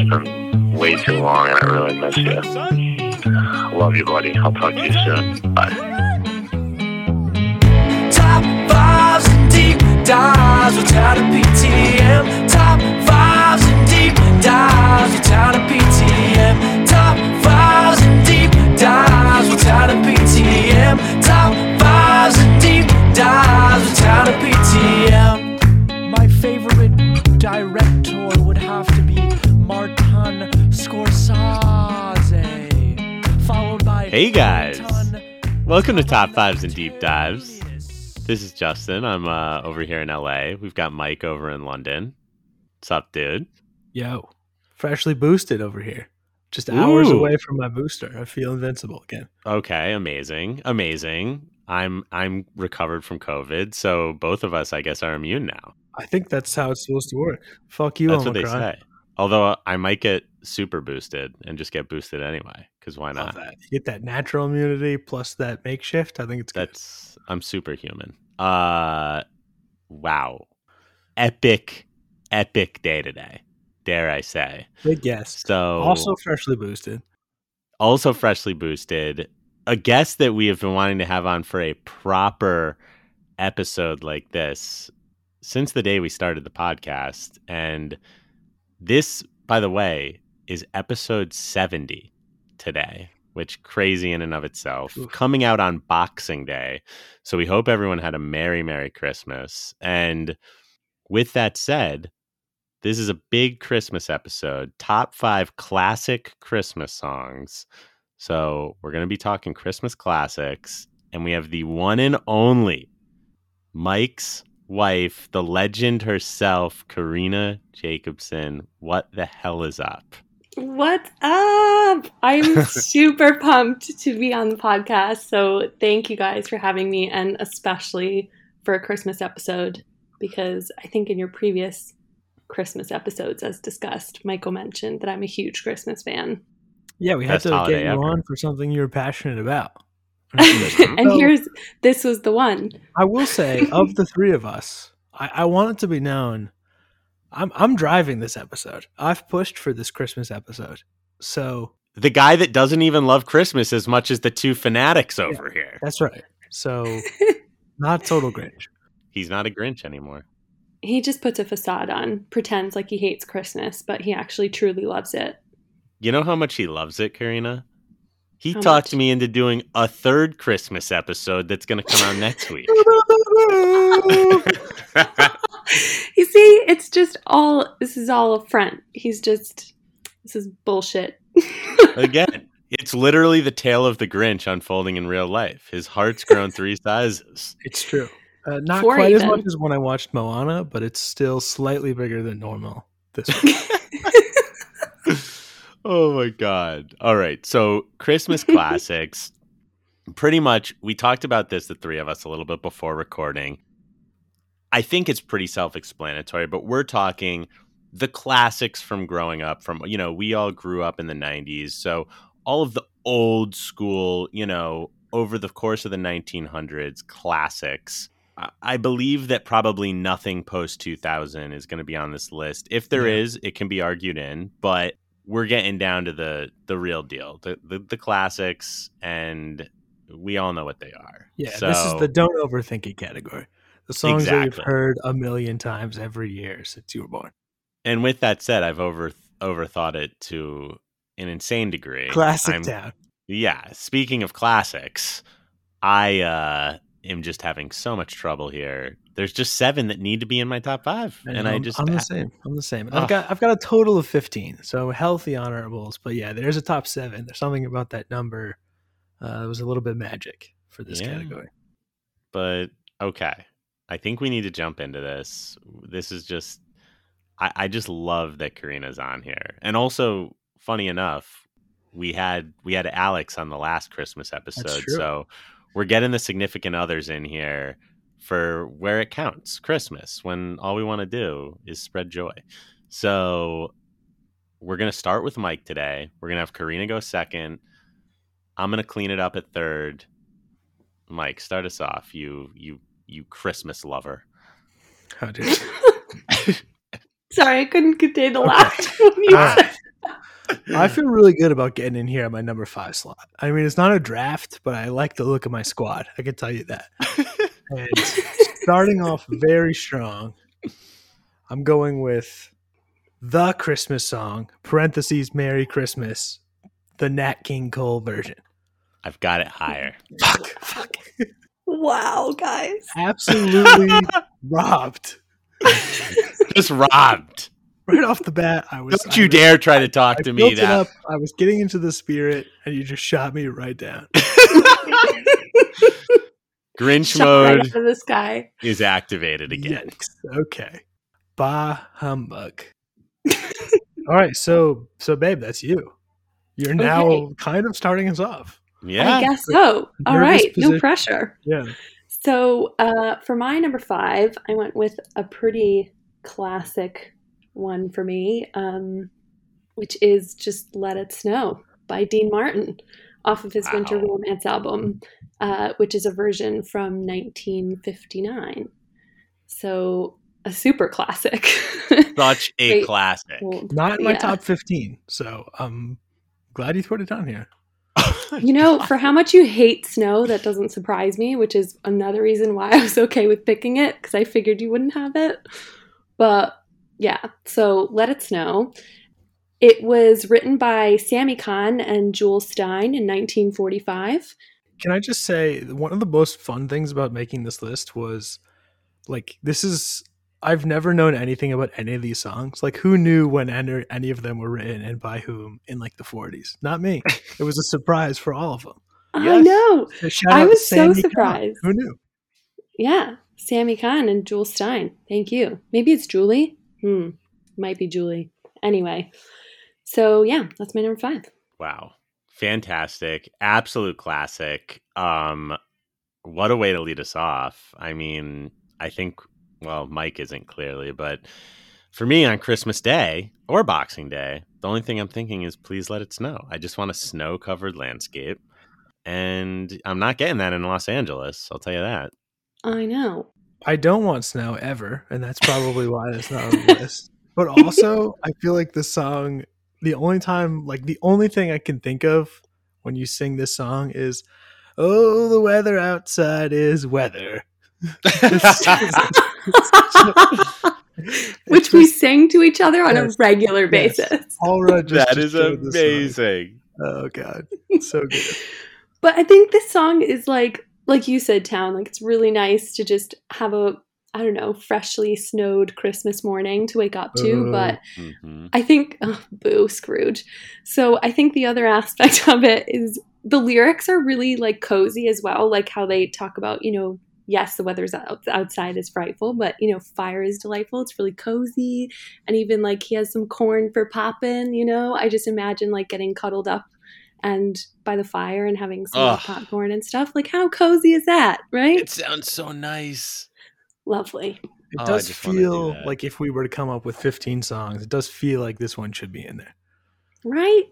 It's been way too long, and I really miss you. Love you, buddy. I'll talk to you soon. Bye. Top fives and deep dives without a PTM. Top fives and deep dives without a PTM. Top fives and deep dives without a PTM. Top fives and deep dives without a PTM. Hey, guys. Welcome to Top Fives and Deep Dives. This is Justin. I'm uh, over here in LA. We've got Mike over in London. What's up, dude? Yo, freshly boosted over here. Just hours Ooh. away from my booster. I feel invincible again. Okay, amazing, amazing. I'm I'm recovered from COVID, so both of us, I guess, are immune now. I think that's how it's supposed to work. Fuck you, That's what they say. Although I might get super boosted and just get boosted anyway, because why not? that. You get that natural immunity plus that makeshift. I think it's good. That's I'm superhuman. Uh, wow, epic, epic day today. Dare I say? Big guess. So Also freshly boosted. also freshly boosted, a guest that we have been wanting to have on for a proper episode like this since the day we started the podcast. And this, by the way, is episode 70 today, which crazy in and of itself, Oof. coming out on Boxing Day. So we hope everyone had a merry, merry Christmas. And with that said, this is a big Christmas episode. Top five classic Christmas songs. So we're going to be talking Christmas classics. And we have the one and only Mike's wife, the legend herself, Karina Jacobson. What the hell is up? What's up? I'm super pumped to be on the podcast. So, thank you guys for having me, and especially for a Christmas episode, because I think in your previous Christmas episodes, as discussed, Michael mentioned that I'm a huge Christmas fan. Yeah, we had to get you ever. on for something you were passionate about. and So- here's this was the one. I will say, of the three of us, I, I want it to be known. I'm I'm driving this episode. I've pushed for this Christmas episode. So The guy that doesn't even love Christmas as much as the two fanatics over here. that's right. So not total Grinch. He's not a Grinch anymore. He just puts a facade on, pretends like he hates Christmas, but he actually truly loves it. You know how much he loves it, Karina? He How talked much? me into doing a third Christmas episode that's going to come out next week. you see, it's just all this is all a front. He's just this is bullshit. Again, it's literally the tale of the Grinch unfolding in real life. His heart's grown three sizes. It's true. Uh, not Four quite as much as when I watched Moana, but it's still slightly bigger than normal. This week. oh my god. All right. So, Christmas classics. Pretty much we talked about this the three of us a little bit before recording. I think it's pretty self-explanatory, but we're talking the classics from growing up from you know, we all grew up in the 90s. So, all of the old school, you know, over the course of the 1900s classics. I- I believe that probably nothing post 2000 is going to be on this list. If there Yeah. is, it can be argued in, but we're getting down to the the real deal, the the, the classics, and we all know what they are. Yeah, so, this is the don't overthink it category. The songs that you've heard a million times every year since you were born. And with that said, I've over overthought it to an insane degree. Classic I'm- town. Yeah. Speaking of classics, I uh, am just having so much trouble here. There's just seven that need to be in my top five, and I just I'm the same. I'm the same. I've got I've got a total of 15, so healthy honorables. But yeah, there's a top seven. There's something about that number. Uh, it was a little bit magic for this Yeah. category. but okay. I think we need to jump into this. This is just, I, I just love that Karina's on here, and also, funny enough, we had we had Alex on the last Christmas episode, so we're getting the significant others in here for where it counts, Christmas, when all we want to do is spread joy. So we're gonna start with Mike today. We're gonna have Karina go second. I'm gonna clean it up at third. Mike, start us off. You you you Christmas lover. Oh, dude. Sorry, I couldn't contain the laugh when you All right. said I feel really good about getting in here at my number five slot. I mean, it's not a draft, but I like the look of my squad. I can tell you that. And starting off very strong, I'm going with the Christmas song, parentheses, Merry Christmas, the Nat King Cole version. I've got it higher. Fuck, fuck. Wow, guys. Absolutely robbed. Just robbed. Right off the bat, I was. Don't I you was- dare try to talk I to built me that up. I was getting into the spirit, and you just shot me right down. Grinch Shot right mode out of the sky. is activated again. Yikes. Okay. Bah humbug. All right, so so babe, that's you. You're now Okay. kind of starting us off. Yeah. I guess so. All right. Nervous right, no pressure. Yeah. So uh, for my number five, I went with a pretty classic one for me, um, which is just "Let It Snow" by Dean Martin, off of his Winter Romance album, uh, which is a version from 1959. So a super classic. Such a classic. Not in my Yeah. top 15. So I'm glad you put it down here. You know, for how much you hate snow, that doesn't surprise me, which is another reason why I was okay with picking it because I figured you wouldn't have it. But yeah, so Let It Snow. It was written by Sammy Cahn and Jules Styne in 1945. Can I just say one of the most fun things about making this list was like this is I've never known anything about any of these songs. Like who knew when any, any of them were written and by whom in like the 40s? Not me. It was a surprise for all of them. I Yes. know. So I was so Sammy Cahn. surprised. Who knew? Yeah, Sammy Cahn and Jules Styne. Thank you. Maybe it's Julie. Hmm, might be Julie. Anyway, so yeah, that's my number five. Wow. Fantastic. Absolute classic. Um what a way to lead us off. I mean, I think well, Mike isn't clearly, but for me on Christmas Day or Boxing Day, the only thing I'm thinking is please let it snow. I just want a snow covered landscape. And I'm not getting that in Los Angeles, I'll tell you that. I know. I don't want snow ever, and that's probably why it's not on the list. But also, I feel like the song, the only time, like the only thing I can think of when you sing this song is, "Oh, the weather outside is weather." Which we sing to each other on Yes. a regular Yes. basis. Aura just that is destroyed this amazing. Oh god, so good. But I think this song is like, like you said, Town. Like it's really nice to just have a, I don't know, freshly snowed Christmas morning to wake up to. Ooh. But Mhm. I think, oh, boo, Scrooge. So I think the other aspect of it is the lyrics are really like cozy as well. Like how they talk about, you know, yes, the weather's out- outside is frightful, but you know, fire is delightful. It's really cozy, and even like he has some corn for popping. You know, I just imagine like getting cuddled up and by the fire and having some Ugh. popcorn and stuff. Like how cozy is that, right? It sounds so nice. Lovely. It Oh, does just wanna do feel like if we were to come up with 15 songs, it does feel like this one should be in there. Right?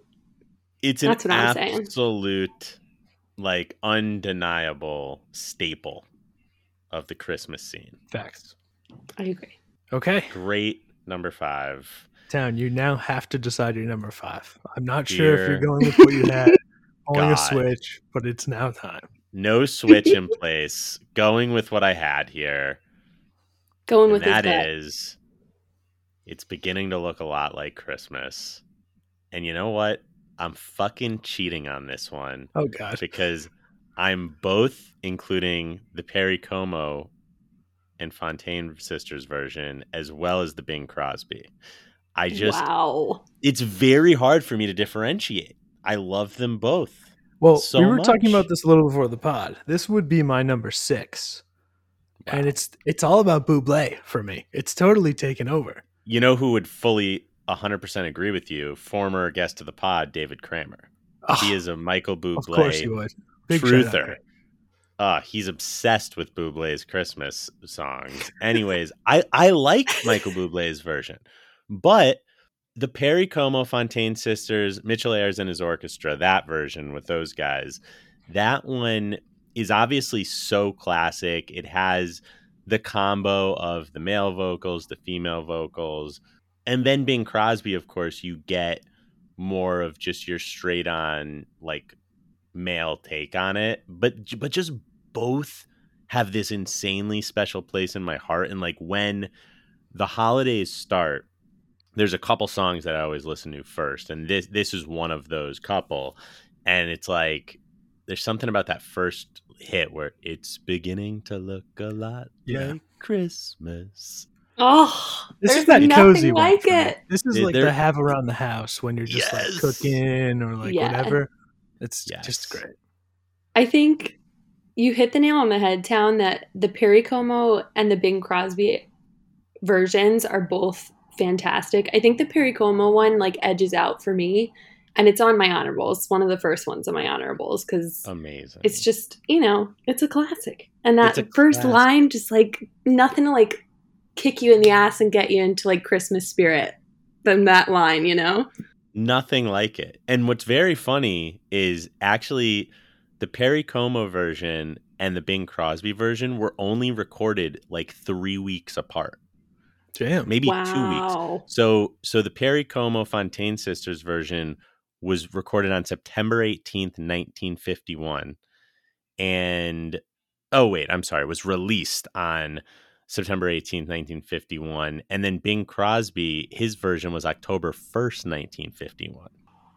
It's an That's what I'm saying. absolute, like, undeniable staple of the Christmas scene. Facts. I agree. Okay, Great number five. Town, you now have to decide your number five. I'm not sure if you're going with what you had, pulling a switch, but it's now time. No switch in place. Going with what I had here. Going And with his that bet. is, it's beginning to look a lot like Christmas. And you know what? I'm fucking cheating on this one Oh god. because I'm both including the Perry Como and Fontane sisters version as well as the Bing Crosby. I just wow. it's very hard for me to differentiate. I love them both. Well, so we were talking about this a little before the pod. This would be my number six, and it's it's all about Bublé for me. It's totally taken over. You know who would fully 100% agree with you? Former guest of the pod, David Kramer. He Oh, is a Michael Bublé of course you would. Big truther. Uh, he's obsessed with Bublé's Christmas songs. Anyways, I, I like Michael Bublé's version, but the Perry Como Fontane sisters, Mitchell Ayres and his orchestra, that version with those guys, that one is obviously so classic. It has the combo of the male vocals, the female vocals, and then Bing Crosby, of course, you get more of just your straight on like male take on it, but but just both have this insanely special place in my heart and like when the holidays start there's a couple songs that I always listen to first and this this is one of those couple and it's like there's something about that first hit where it's beginning to look a lot Yeah. like Christmas. Oh, This there's is that nothing cozy one like for me. it. This is Yeah, like they're- the have around the house when you're just Yes. like cooking or like Yeah. whatever. It's Yes. just great. I think you hit the nail on the head, Town, that the Perry Como and the Bing Crosby versions are both fantastic. I think the Perry Como one like edges out for me, and it's on my honorables. One of the first ones on my honorables because Amazing. it's just you know it's a classic, and that first classic. line just like nothing to like kick you in the ass and get you into like Christmas spirit than that line, you know. Nothing like it. And what's very funny is actually the Perry Como version and the Bing Crosby version were only recorded like three weeks apart, Damn. maybe two weeks. So, so the Perry Como Fontane sisters version was recorded on September 18th, 1951. And oh, wait, I'm sorry, it was released on September 18th, 1951. And then Bing Crosby, his version was October 1st, 1951,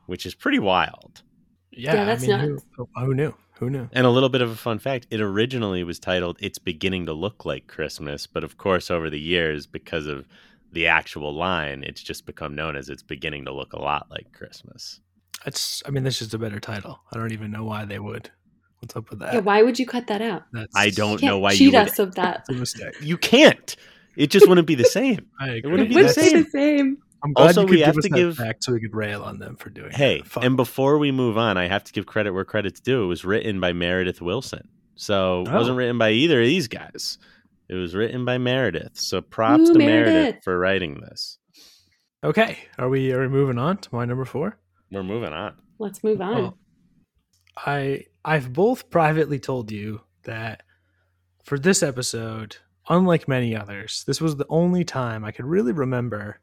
which is pretty wild. Yeah, Yeah, that's I mean, nuts. Who, who knew? Who knew? And a little bit of a fun fact it originally was titled It's Beginning to Look Like Christmas. But of course, over the years, because of the actual line, it's just become known as It's Beginning to Look a Lot Like Christmas. That's. I mean, that's just a better title. I don't even know why they would. What's up with that? Yeah, why would you cut that out? That's, I don't know why cheat you would. us of that. It's a mistake. You can't. It just wouldn't be the same. I agree. wouldn't be Would the be same. the same. I'm glad Also, you could we give have us to that give- fact so we could rail on them for doing. Hey, that. And before we move on, I have to give credit where credit's due. It was written by Meredith Willson. So it Oh. wasn't written by either of these guys. It was written by Meredith. So props Ooh, to Meredith. Meredith. for writing this. okay, are we are we moving on to my number four? We're moving on. Let's move on. Well, I I've both privately told you that for this episode, unlike many others, this was the only time I could really remember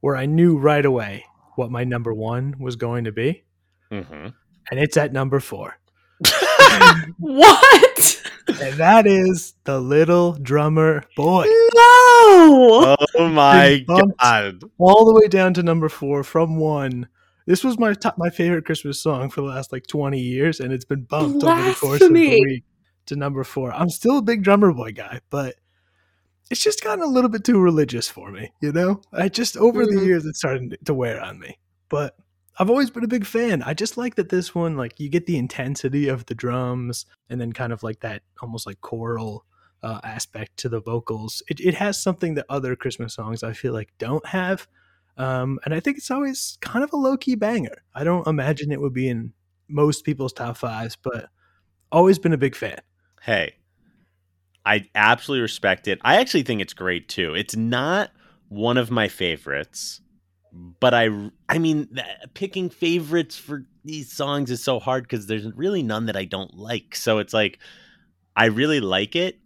where I knew right away what my number one was going to be, hmm and it's at number four, what? and that is the Little Drummer Boy. No. Oh my god. all the way down to number four from one. This was my top, my favorite Christmas song for the last like twenty years, and it's been bumped over the course of the week to number four. I'm still a big drummer boy guy, but it's just gotten a little bit too religious for me. You know, I just over the Mhm. years it's starting to wear on me. But I've always been a big fan. I just like that this one, like you get the intensity of the drums, and then kind of like that almost like choral uh, aspect to the vocals. It, it has something that other Christmas songs I feel like don't have. Um, and I think it's always kind of a low key banger. I don't imagine it would be in most people's top fives, but always been a big fan. Hey, I absolutely respect it. I actually think it's great too. It's not one of my favorites, but I I mean picking favorites for these songs is so hard cuz there's really none that I don't like. So it's like I really like it.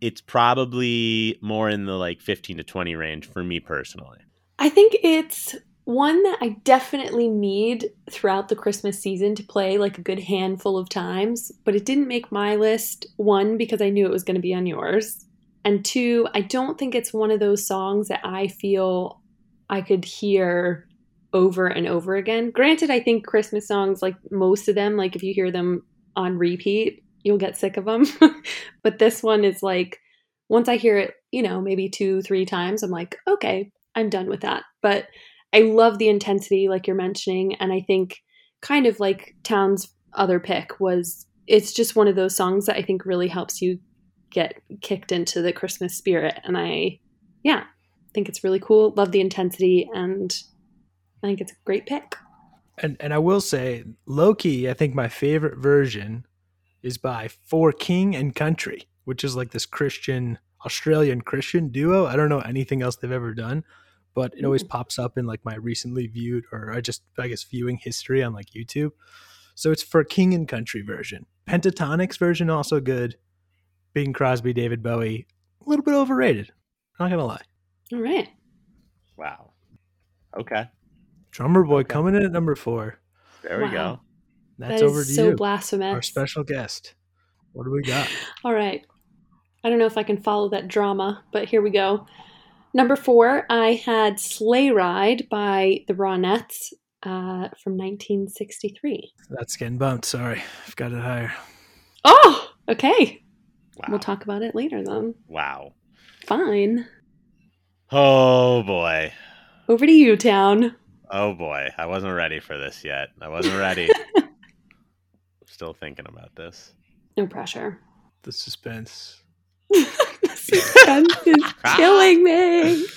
It's probably more in the like 15 to 20 range for me personally. I think it's one that I definitely need throughout the Christmas season to play like a good handful of times, but it didn't make my list. One, because I knew it was going to be on yours. And two, I don't think it's one of those songs that I feel I could hear over and over again. Granted, I think Christmas songs, like most of them, like if you hear them on repeat, you'll get sick of them. but this one is like, once I hear it, you know, maybe two, three times, I'm like, okay, I'm done with that. But I love the intensity, like you're mentioning. And I think kind of like Town's other pick was it's just one of those songs that I think really helps you get kicked into the Christmas spirit. And I, yeah, think it's really cool. Love the intensity. And I think it's a great pick. And and I will say, Loki, I think my favorite version is by For King and Country, which is like this Christian Australian Christian duo. I don't know anything else they've ever done, but it always mm-hmm. pops up in like my recently viewed or I just I guess viewing history on like YouTube. So it's for King and Country version. Pentatonix version also good. Bing Crosby, David Bowie, a little bit overrated. Not gonna lie. All right. Wow. Okay. Drummer Boy Okay. coming in at number four. There we Wow. go. That's That is over to so you, blasphemous. our special guest. What do we got? All right. I don't know if I can follow that drama, but here we go. Number four, I had Sleigh Ride by the Ronettes uh, from 1963. That's getting bumped. Sorry, I've got it higher. Oh, okay. Wow. We'll talk about it later then. Wow. Fine. Oh boy. Over to you, Town. Oh boy. I wasn't ready for this yet. I wasn't ready. Still thinking about this. No pressure. The suspense. the suspense is killing me.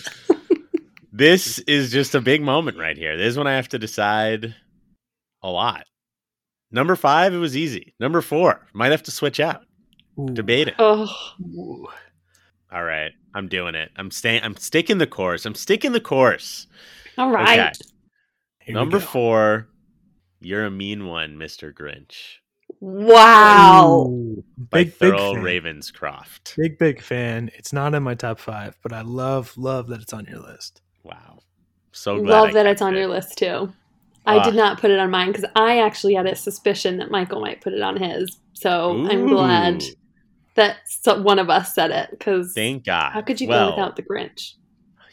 This is just a big moment right here. This is when I have to decide a lot. Number five, it was easy. Number four, might have to switch out. Ooh. Debate it. Oh, Ooh. All right, I'm doing it. I'm staying. I'm sticking the course. I'm sticking the course. all right. Okay. Number four, you're a mean one, Mister Grinch, Wow. Ooh. by Big, big Thurl fan. Ravenscroft. Big, big fan. It's not in my top five, but I love, love that it's on your list. Wow, so glad Love I that it's on it. your list too. I Ah. did not put it on mine because I actually had a suspicion that Michael might put it on his. So I'm glad that one of us said it because Thank God. how could you well, go without the Grinch?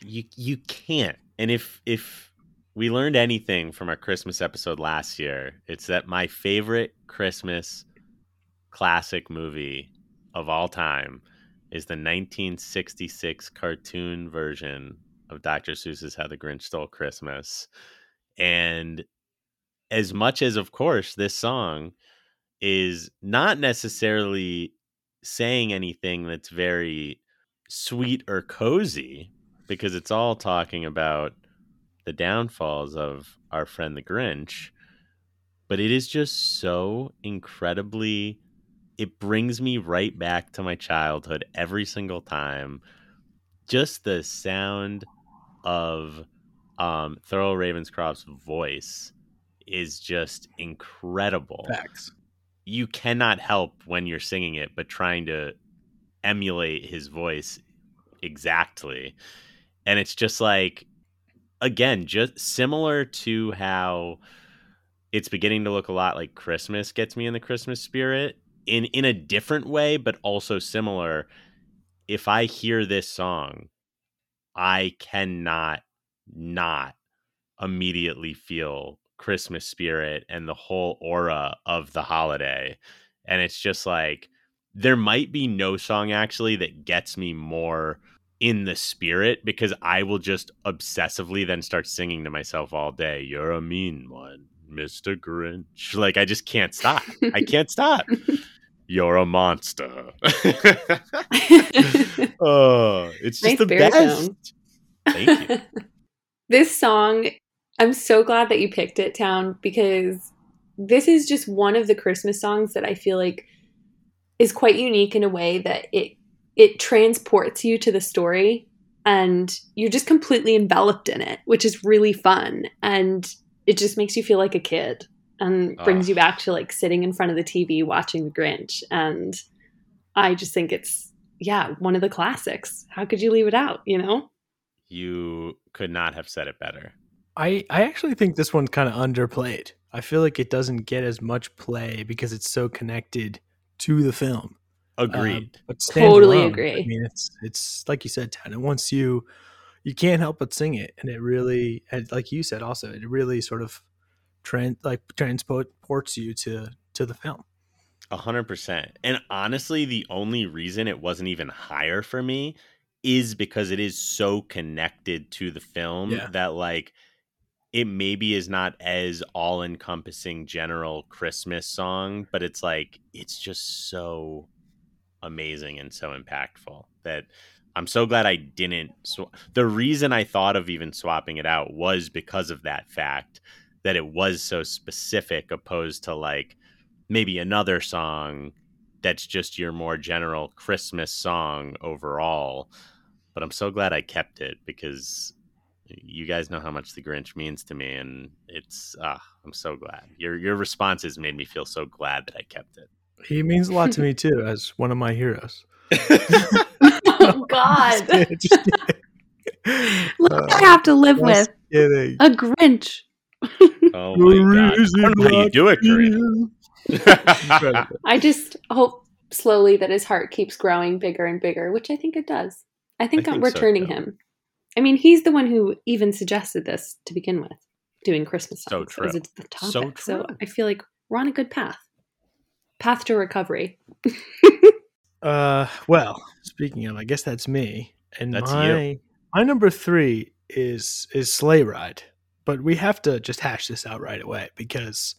you you can't. And if if we learned anything from our Christmas episode last year, it's that my favorite Christmas classic movie of all time is the 1966 cartoon version of Dr. Seuss's How the Grinch Stole Christmas. And as much as of course this song is not necessarily saying anything that's very sweet or cozy because it's all talking about the downfalls of our friend the Grinch. But it is just so incredibly, it brings me right back to my childhood every single time. Just the sound of um, Thurl Ravenscroft's voice is just incredible Facts. you cannot help when you're singing it but trying to emulate his voice exactly and it's just like again just similar to how it's beginning to look a lot like christmas gets me in the christmas spirit in in a different way but also similar if i hear this song i cannot not immediately feel Christmas spirit and the whole aura of the holiday. And it's just like there might be no song actually that gets me more in the spirit because I will just obsessively then start singing to myself all day, You're a mean one, Mr. Grinch. Like I just can't stop. I can't stop. You're a monster. oh, it's just Nice the baritone. best. Thank you. this song, I'm so glad that you picked it, Town, because this is just one of the Christmas songs that I feel like is quite unique in a way that it it transports you to the story and you're just completely enveloped in it, which is really fun and it just makes you feel like a kid and brings Ah. you back to like sitting in front of the TV watching The Grinch and I just think it's yeah, one of the classics. How could you leave it out, you know? You could not have said it better. I, I actually think this one's kind of underplayed. I feel like it doesn't get as much play because it's so connected to the film. Agreed. Um, but Totally alone. agree. I mean, it's it's like you said, Tan. And once you you can't help but sing it, and it really, and like you said, also it really sort of trans like transports you to to the film. A hundred percent. And honestly, the only reason it wasn't even higher for me is because it is so connected to the film Yeah. that like it maybe is not as all encompassing general Christmas song, but it's like it's just so amazing and so impactful that I'm so glad I didn't. Sw- the reason I thought of even swapping it out was because of that fact that it was so specific, opposed to like maybe another song that's just your more general Christmas song overall. But I'm so glad I kept it because you guys know how much the Grinch means to me, and it's ah, I'm so glad. Your your responses made me feel so glad that I kept it. He means a lot to me too, as one of my heroes. oh God. Just kidding. Look, Uh, I have to live with kidding. a Grinch Oh my god! I don't know how you do it, Karina. I just hope slowly that his heart keeps growing bigger and bigger, which I think it does. I think, I think we're so, turning too. him. I mean, he's the one who even suggested this to begin with, doing Christmas So songs as true. it's the topic. So So. I feel like we're on a good path. Path to recovery. Uh, well, speaking of, I guess that's me. And That's my you. my number three is is Sleigh Ride, but we have to just hash this out right away because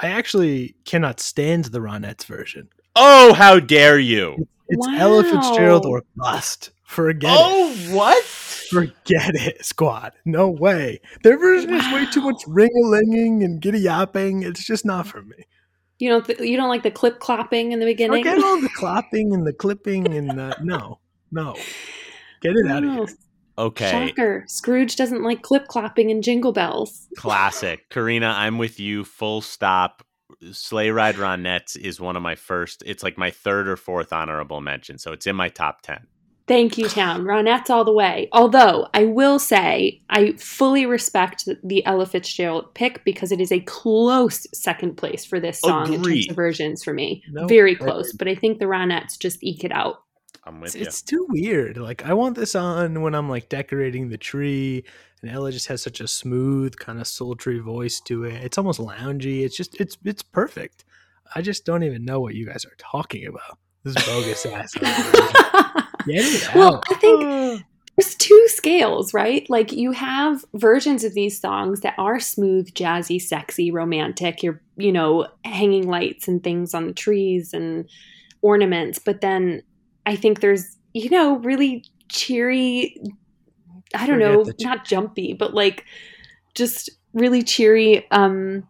I actually cannot stand the Ronettes version. oh, how dare you! It's Ella Fitzgerald or bust. Forget Oh, it. what? Forget it, squad. No way. Their version is way too much ring a linging and giddy yapping. It's just not for me. You don't th- you don't like the clip clapping in the beginning? Forget all the clapping and the clipping and the, no, no. Get it out of here. Okay, Shocker. Scrooge doesn't like clip clapping and jingle bells. classic. Karina, I'm with you. Full stop. Sleigh Ride Ronettes is one of my first. It's like my third or fourth honorable mention, so it's in my top ten. Thank you, Town. Ronettes all the way. Although I will say I fully respect the- the Ella Fitzgerald pick because it is a close second place for this song in terms of versions for me. No, Very agreed. close. But I think the Ronettes just eke it out. I'm with It's, you. it's too weird. Like I want this on when I'm like decorating the tree, and Ella just has such a smooth, kind of sultry voice to it. It's almost loungy. It's just it's it's perfect. I just don't even know what you guys are talking about. This bogus ass. Get it well. I think there's two scales, right? Like you have versions of these songs that are smooth, jazzy, sexy, romantic. You're, you know, hanging lights and things on the trees and ornaments. But then I think there's, you know, really cheery, I don't Forget know, the not jumpy, but like just really cheery, um,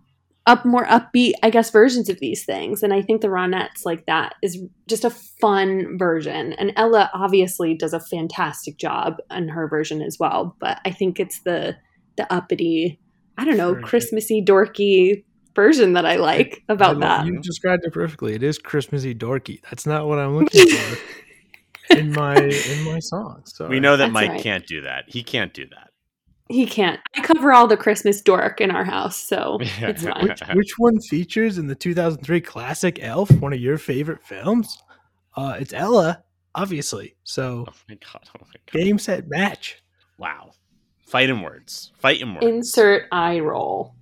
up more upbeat, I guess, versions of these things. And I think the Ronettes like that is just a fun version. And Ella obviously does a fantastic job in her version as well. But I think it's the the uppity, I don't know, Sure. Christmassy, dorky version that I like I about love- that. You described it perfectly. It is Christmassy dorky. That's not what I'm looking for in my in my song. So we know that That's Mike right. can't do that. He can't do that. He can't. I cover all the Christmas dork in our house, so it's fine. which, which one features in the 2003 classic Elf, one of your favorite films? Uh, it's Ella, obviously. So Oh my god! Oh my god! game, set, match. Wow. fight in words. Fight in words. Insert eye roll.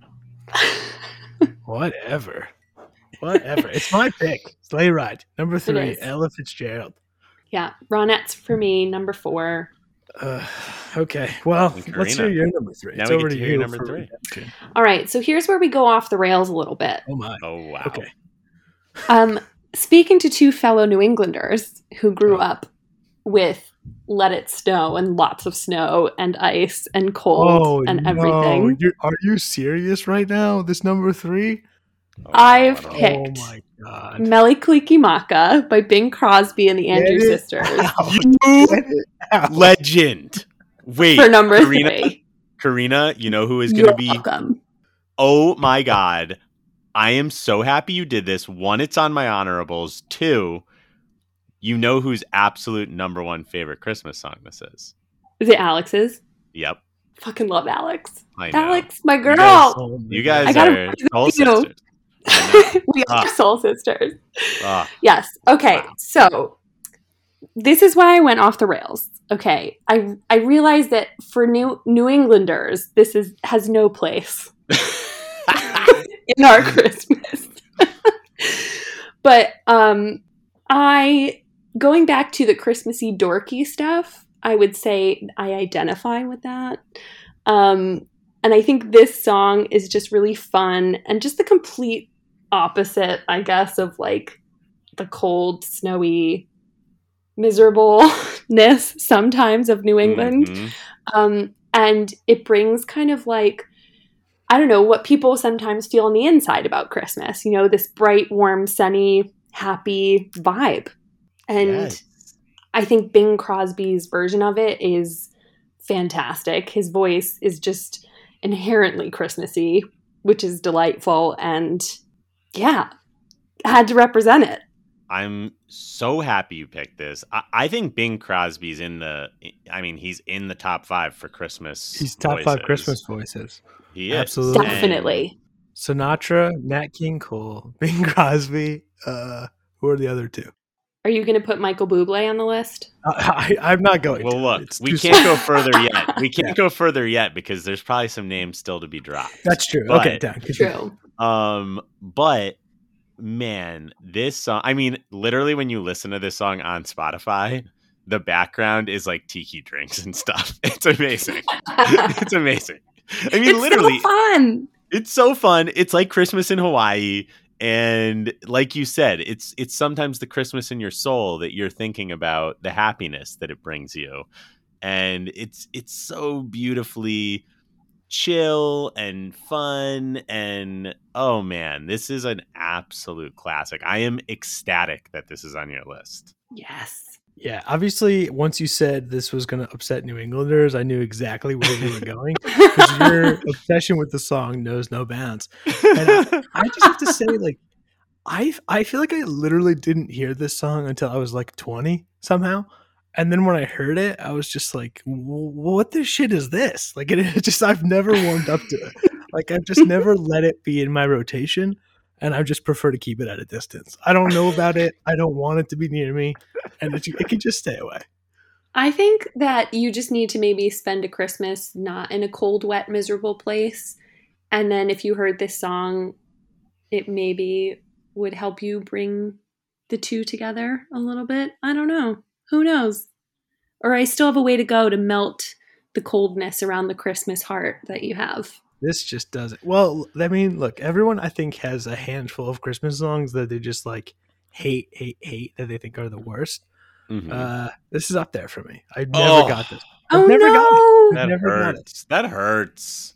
Whatever. Whatever. it's my pick. Sleigh Ride. Number three, is. Ella Fitzgerald. yeah, Ronettes for me, number four. Uh, okay. Well, And let's hear your number three. Now it's we over get to to hear you. number for three. All right, so here's where we go off the rails a little bit. Oh my. oh wow. Okay. Um, speaking to two fellow New Englanders who grew Oh. up with Let It Snow and lots of snow and ice and cold Oh, and everything, You're, are you serious right now? This number three? Oh, I've wow. picked- Oh my god. Mele Kalikimaka by Bing Crosby and the Get Andrews Sisters You out. legend. Wait, for number Karina, three. Karina, you know who is going to be? welcome. Oh my god! I am so happy you did this. One, it's on my honorables. Two, you know whose absolute number one favorite Christmas song this is. Is it Alex's? Yep, Fucking love Alex. I know. Alex, my girl. guys- Oh You guys are agree soul sisters. We are Ah. soul sisters. Ah, Yes. Okay. Wow. So this is why I went off the rails. Okay. I I realized that for New New Englanders, this is has no place in our Christmas. but um I going back to the Christmassy dorky stuff, I would say I identify with that. Um and I think this song is just really fun and just the complete opposite, I guess, of like the cold, snowy, miserableness sometimes of New England. mhm. Um, and it brings kind of like, I don't know, what people sometimes feel on the inside about Christmas, you know, this bright, warm, sunny, happy vibe. And Yes. I think Bing Crosby's version of it is fantastic. His voice is just inherently Christmassy, which is delightful. And yeah, had to represent it. I'm so happy you picked this. I, I think Bing Crosby's in the. I mean, he's in the top five for Christmas. He's top five. Christmas voices. He is. Absolutely. Definitely. Sinatra, Nat King Cole, Bing Crosby. Uh, who are the other two? Are you going to put Michael Bublé on the list? I, I, I'm not going. Well, to. look, It's we can't soon. go further yet. We can't go further yet because there's probably some names still to be dropped. That's true. But- okay, down. True. Um, but man, this song, I mean, literally when you listen to this song on Spotify, the background is like tiki drinks and stuff. It's amazing. it's amazing. I mean, it's literally, so fun. it's so fun. It's like Christmas in Hawaii. And like you said, it's it's sometimes the Christmas in your soul that you're thinking about the happiness that it brings you. And it's it's so beautifully chill and fun and oh man, this is an absolute classic. I am ecstatic that this is on your list. Yes. Yeah, obviously, once you said this was going to upset New Englanders, I knew exactly where you were going because your obsession with the song knows no bounds. And I just have to say, like, I I feel like I literally didn't hear this song until I was like 20 somehow. And then when I heard it, I was just like, "What the shit is this?" Like, it, it just I've never warmed up to it. Like, I've just never let it be in my rotation, and I just prefer to keep it at a distance. I don't know about it. I don't want it to be near me, and it, it can just stay away. I think that you just need to maybe spend a Christmas not in a cold, wet, miserable place. And then if you heard this song, it maybe would help you bring the two together a little bit. I don't know. Who knows? Or I still have a way to go to melt the coldness around the Christmas heart that you have. This just doesn't. Well, I mean, look, everyone I think has a handful of Christmas songs that they just like hate, hate, hate that they think are the worst. Mhm. Uh, this is up there for me. I never Oh. got this. I've oh never no! gotten that never got it. hurts. That hurts.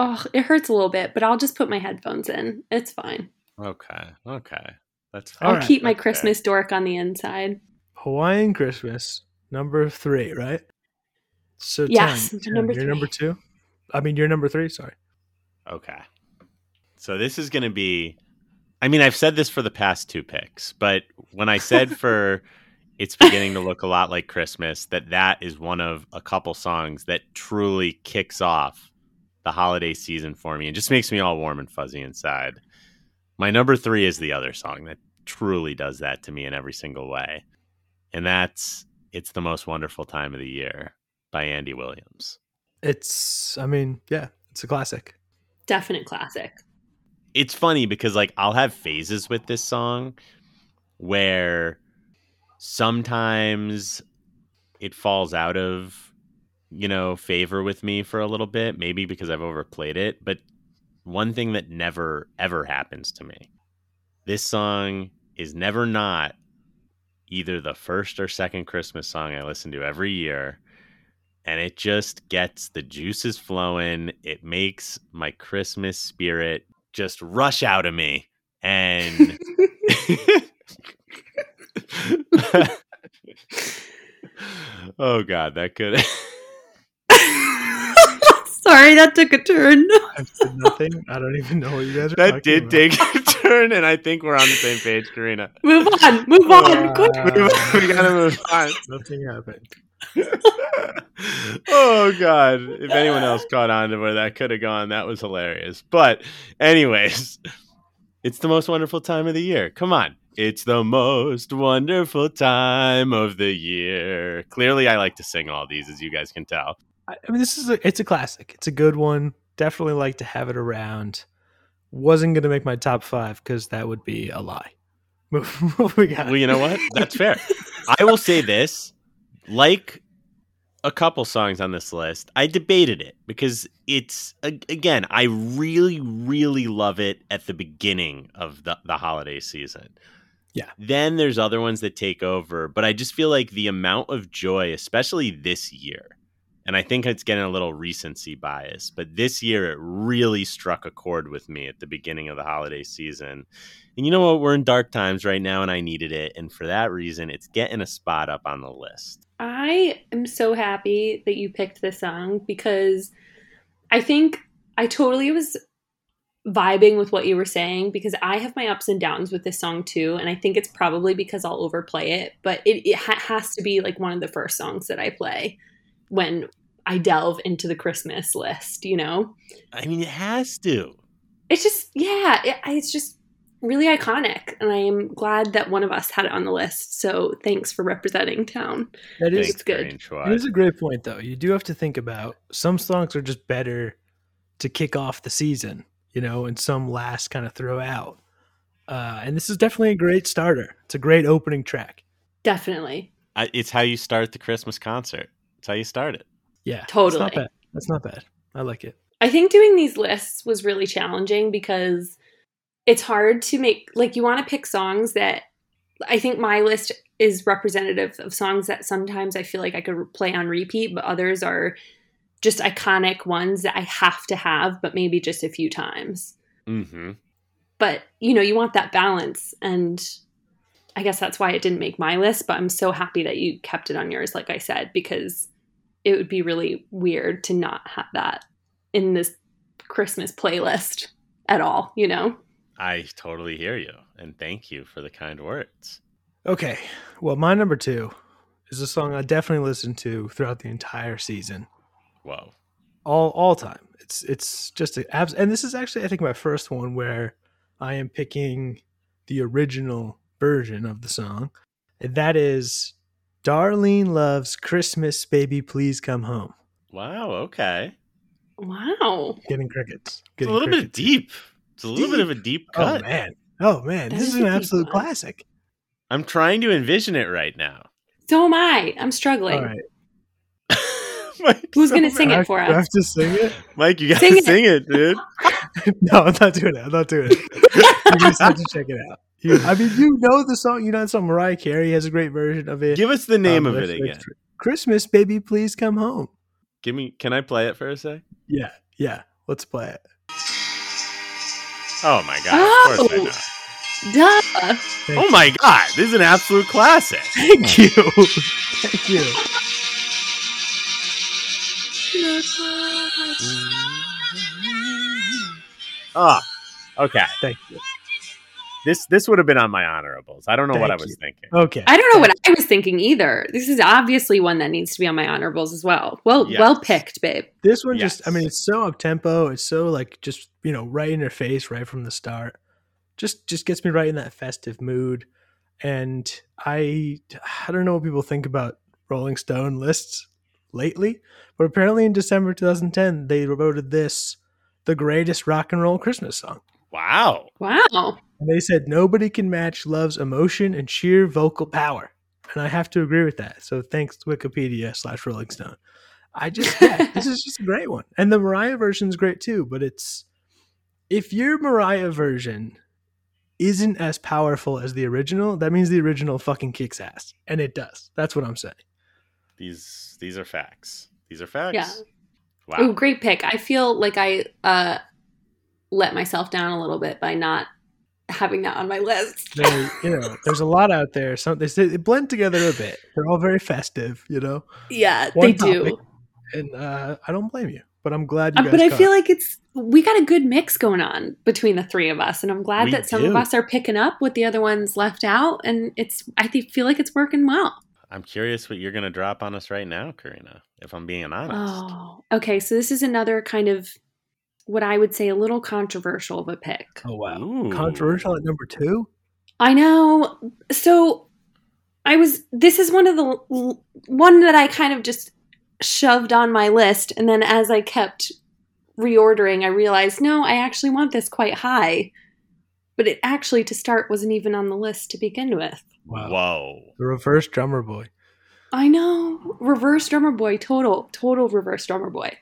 Oh, it hurts a little bit, but I'll just put my headphones in. It's fine. Okay. Okay. That's fine. I'll right, keep my okay. Christmas dork on the inside. Hawaiian Christmas, number three, right? So, Yes, Tan, Tan, number you're three. number two. I mean, you're number three. Sorry. Okay. So this is going to be I mean, I've said this for the past two picks, but when I said for it's beginning to look a lot like Christmas, that that is one of a couple songs that truly kicks off the holiday season for me and just makes me all warm and fuzzy inside. My number 3 is the other song that truly does that to me in every single way. And that's It's the Most Wonderful Time of the Year by Andy Williams. It's. I mean, yeah, it's a classic. Definite classic. it's funny because like I'll have phases with this song where sometimes it falls out of you know favor with me for a little bit maybe because I've overplayed it but one thing that never ever happens to me this song is never not either the first or second Christmas song I listen to every year and it just gets the juices flowing it makes my Christmas spirit just rush out of me and oh god that could Sorry, that took a turn. I've said nothing. I don't even know what you guys are that talking did about. take a turn and i think we're on the same page karina move on, move on, quick. Uh, we gotta move on Nothing happened. oh god if anyone else caught on to where that could have gone that was hilarious but anyways it's the most wonderful time of the year come on it's the most wonderful time of the year clearly i like to sing all these as you guys can tell I I mean, this is a, it's a classic. It's a good one. Definitely like to have it around. Wasn't gonna make my top five because that would be a lie. On. well you know what that's fair i will say this like a couple songs on this list i debated it because it's again i really really love it at the beginning of the, the holiday season Yeah. then there's other ones that take over but i just feel like the amount of joy especially this year and i think it's getting a little recency bias but this year it really struck a chord with me at the beginning of the holiday season. And you know what? We're in dark times right now and i needed it and for that reason it's getting a spot up on the list. I am so happy that you picked this song because I think I totally was vibing with what you were saying because I have my ups and downs with this song too. And I think it's probably because I'll overplay it, but it, it ha- has to be like one of the first songs that I play when I delve into the Christmas list, you know? I mean, it has to. It's just, yeah, it, it's just really iconic. And I am glad that one of us had it on the list. So thanks for representing town. That is Thanks, good. Green It is a great point, though. You do have to think about some songs are just better to kick off the season, you know, and some last kind of throw out. Uh, and this is definitely a great starter. It's a great opening track. Definitely. I, it's how you start the Christmas concert. It's how you start it. Yeah, It's Totally. not bad. That's not bad. I like it. I think doing these lists was really challenging because it's hard to make like you want to pick songs that I think my list is representative of songs that sometimes I feel like I could play on repeat, but others are just iconic ones that I have to have, but maybe just a few times. Mm-hmm. But you know, you want that balance, and I guess that's why it didn't make my list. But I'm so happy that you kept it on yours, like I said, because it would be really weird to not have that in this Christmas playlist at all. You know. I totally hear you, and thank you for the kind words. Okay. Well, my number two is a song I definitely listened to throughout the entire season, Whoa. all all time. It's it's just a abs- and this is actually I think my first one where I am picking the original version of the song, and that is Darlene Love's Christmas, baby, please come home. Wow. Okay. Wow. Getting crickets. It's a Getting little bit deep. It's a little bit of a deep oh, cut. Oh man. Oh man. That This is is an absolute one. classic. I'm trying to envision it right now. So am I. I'm struggling. All right. Mike, Who's so gonna sing it for us? I have to sing it? Mike, you gotta Sing sing it. it, dude. no, I'm not doing it. I'm not doing it. you just have to check it out. You, I mean, you know the song. You know that song. Mariah Carey has a great version of it. Give us the name Um, of it again. Christmas, baby, please come home. Give me. Can I play it for a sec? Yeah, yeah. Let's play it. Oh my god! Of course I Oh. know. Duh. Thank Oh my god! This is an absolute classic. Thank you. Thank you. Oh, okay. Thank you. This this would have been on my honorables. I don't know what I was you. thinking. Okay. I don't know what I was thinking either. This is obviously one that needs to be on my honorables as well. Well, Yes. well picked, babe. This one just, I mean, it's so up tempo. It's so like just, you know, right in your face right from the start. Just, just gets me right in that festive mood. And I, I don't know what people think about Rolling Stone lists lately, but apparently in December 2010, they voted this the greatest rock and roll Christmas song. Wow. Wow. And they said nobody can match Love's emotion and sheer vocal power. And I have to agree with that. So thanks Wikipedia slash Rolling Stone. I just yeah, this is just a great one. And the Mariah version is great too, but it's if your Mariah version isn't as powerful as the original, that means the original fucking kicks ass. And it does. That's what I'm saying. These these are facts. These are facts. Yeah. Wow. Oh, great pick. I feel like I uh let myself down a little bit by not having that on my list. They, you know, there's a lot out there. Some they they blend together a bit. They're all very festive, you know. yeah, One they do. And uh, I don't blame you. But I'm glad you Uh, guys but I caught feel it. like it's we got a good mix going on between the three of us, and I'm glad We that some of us are picking up what the other ones left out, and it's I think feel like it's working well. I'm curious what you're gonna drop on us right now, Karina. If I'm being honest. Oh, okay. So this is another kind of what I would say a little controversial of a pick. Oh wow. Ooh. Controversial at number two? I know. So I was. This is one of the one that I kind of just shoved on my list, and then as I kept reordering, I realized no, I actually want this quite high. But it actually, to start, wasn't even on the list to begin with. Whoa. The reverse drummer boy. I know. Reverse drummer boy, total, total reverse drummer boy.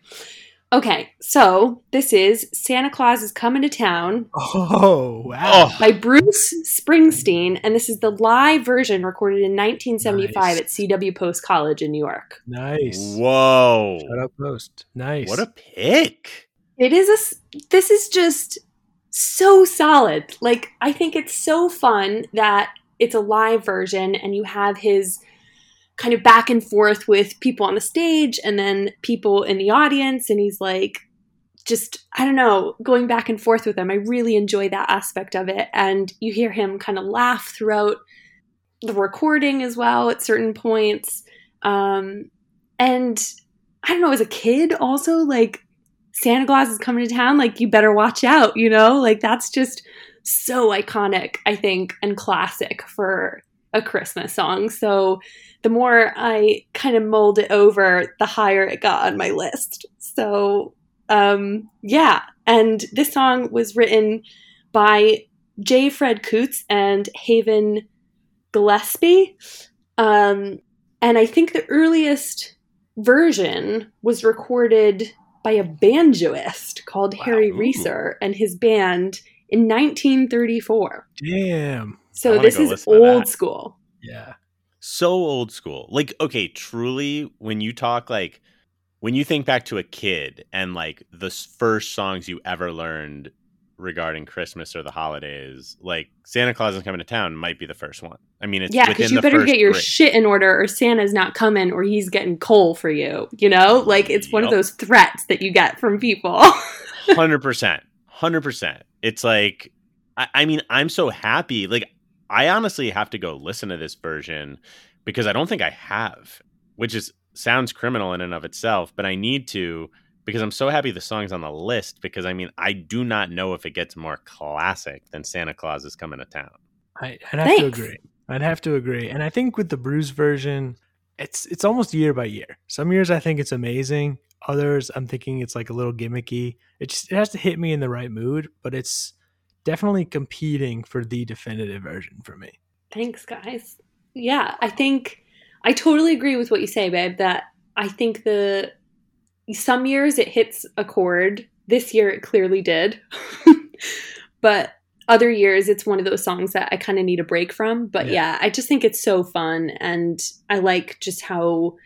Okay, so this is Santa Claus is Coming to Town Oh wow. Oh, by Bruce Springsteen, and this is the live version recorded in 1975 Nice. at CW Post College in New York. Nice. whoa. Shut up post. Nice. What a pick. It is a, This is just so solid. Like I think it's so fun that it's a live version, and you have his kind of back and forth with people on the stage, and then people in the audience, and he's like. Just, I don't know, going back and forth with them. I really enjoy that aspect of it. And you hear him kind of laugh throughout the recording as well at certain points. Um, and I don't know, as a kid, also like Santa Claus is coming to town, like you better watch out, you know? Like that's just so iconic, I think, and classic for a Christmas song. So the more I kind of mold it over, the higher it got on my list. So um, yeah, and this song was written by J. Fred Coots and Haven Gillespie. Um, and I think the earliest version was recorded by a banjoist called Wow. Harry. Reser and his band in 1934. Damn. So this is old school. Yeah. so old school. Like, okay, truly, when you talk like when you think back to a kid and like the first songs you ever learned regarding Christmas or the holidays, like Santa Claus is coming to town might be the first one. I mean, it's yeah, because you better get your grade. shit in order or Santa's not coming or he's getting coal for you. You know? Like it's one of those threats that you get from people. hundred percent, hundred percent. It's like, I, I mean, I'm so happy. Like, I honestly have to go listen to this version because I don't think I have, which is sounds criminal in and of itself, but I need to because I'm so happy the song's on the list. Because I mean, I do not know if it gets more classic than Santa Claus is coming to town. I, I'd have to agree. I'd have to agree. And I think with the Bruce version, it's it's almost year by year. Some years I think it's amazing. Others I'm thinking it's like a little gimmicky. It just it has to hit me in the right mood, but it's definitely competing for the definitive version for me. Thanks, guys. Yeah, I think I totally agree with what you say, babe. That I think the some years it hits a chord. This year it clearly did, but other years it's one of those songs that I kind of need a break from. But Yeah. yeah. I just think it's so fun, and I like just how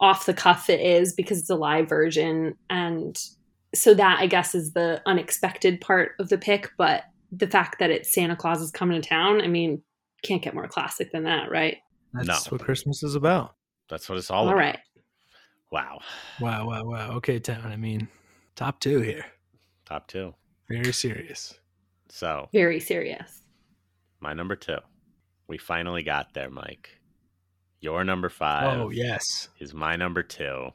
off the cuff it is because it's a live version, and so that I guess is the unexpected part of the pick. But the fact that it's Santa Claus is coming to town, I mean, can't get more classic than that, right? That's No. what Christmas is about. That's what it's all, All about. All right. Wow. Wow, wow, wow. Okay, town. I mean, top two here. Top two. Very serious. So Very serious. my number two. We finally got there, Mike. Your number five. Oh yes. is my number two.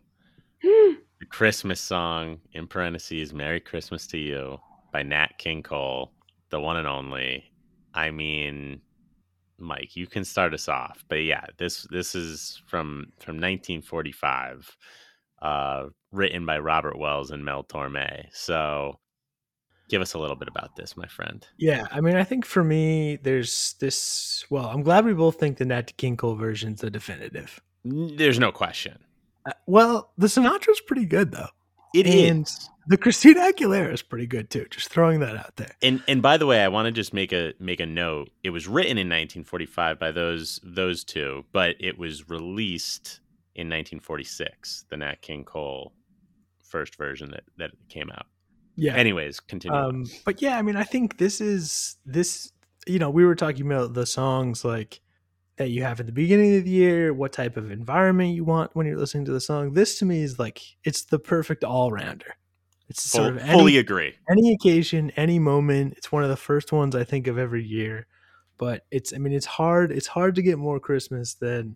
Hmm. Christmas song, in parentheses, Merry Christmas to You by Nat King Cole, the one and only. I mean, Mike, you can start us off. But yeah, this this is from from 1945, uh, written by Robert Wells and Mel Torme. So give us a little bit about this, my friend. Yeah, I mean, I think for me, there's this. Well, I'm glad we both think the Nat King Cole version's the definitive. There's no question. Uh, well, the Sinatra's pretty good though. It is. and the Christina Aguilera is pretty good too. Just throwing that out there. And and by the way, I want to just make a make a note. It was written in 1945 by those those two, but it was released in 1946, the Nat King Cole first version that that came out. Yeah. Anyways, continue. Um, but yeah, I mean, I think this is this. You know, we were talking about the songs like that you have at the beginning of the year, what type of environment you want when you're listening to the song. This to me is like it's the perfect all rounder. It's Full- sort of any, fully agree. any occasion, any moment. It's one of the first ones I think of every year. But it's I mean it's hard it's hard to get more Christmas than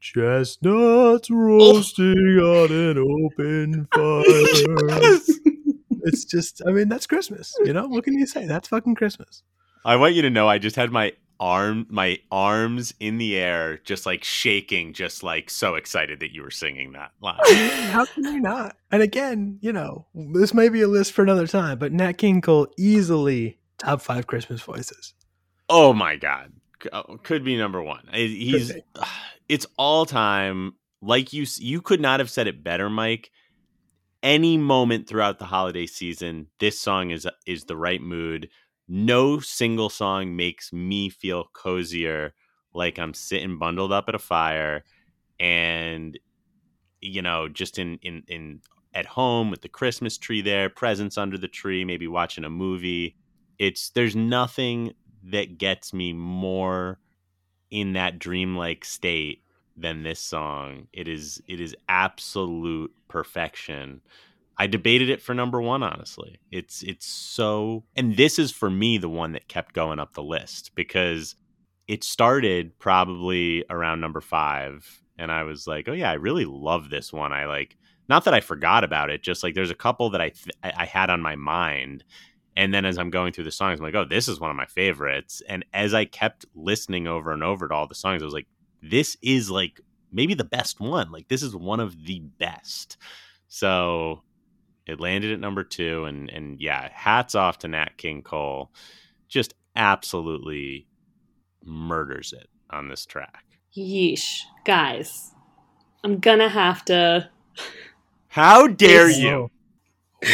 chestnuts oh. roasting on an open fire. it's just I mean that's Christmas, you know? What can you say? That's fucking Christmas. I want you to know I just had my arm my arms in the air just like shaking just like so excited that you were singing that line. How can you not? And again, you know, this may be a list for another time, but Nat King Cole easily top five Christmas voices. Oh my god, oh, could be number one. He's it's all time. Like you, you could not have said it better, Mike. Any moment throughout the holiday season, this song is is the right mood. No single song makes me feel cozier, like I'm sitting bundled up at a fire, and you know, just in in in at home with the Christmas tree there, presents under the tree, maybe watching a movie. It's there's nothing that gets me more in that dreamlike state than this song. It is it is absolute perfection. I debated it for number 1 honestly. It's it's so and this is for me the one that kept going up the list because it started probably around number 5 and I was like, "Oh yeah, I really love this one. I like not that I forgot about it, just like there's a couple that I th- I had on my mind, and then as I'm going through the songs, I'm like, oh, this is one of my favorites. And as I kept listening over and over to all the songs, I was like, this is like maybe the best one. Like this is one of the best. So it landed at number two, and and yeah, hats off to Nat King Cole, just absolutely murders it on this track. Yeesh. Guys, I'm gonna have to. How dare It's- you?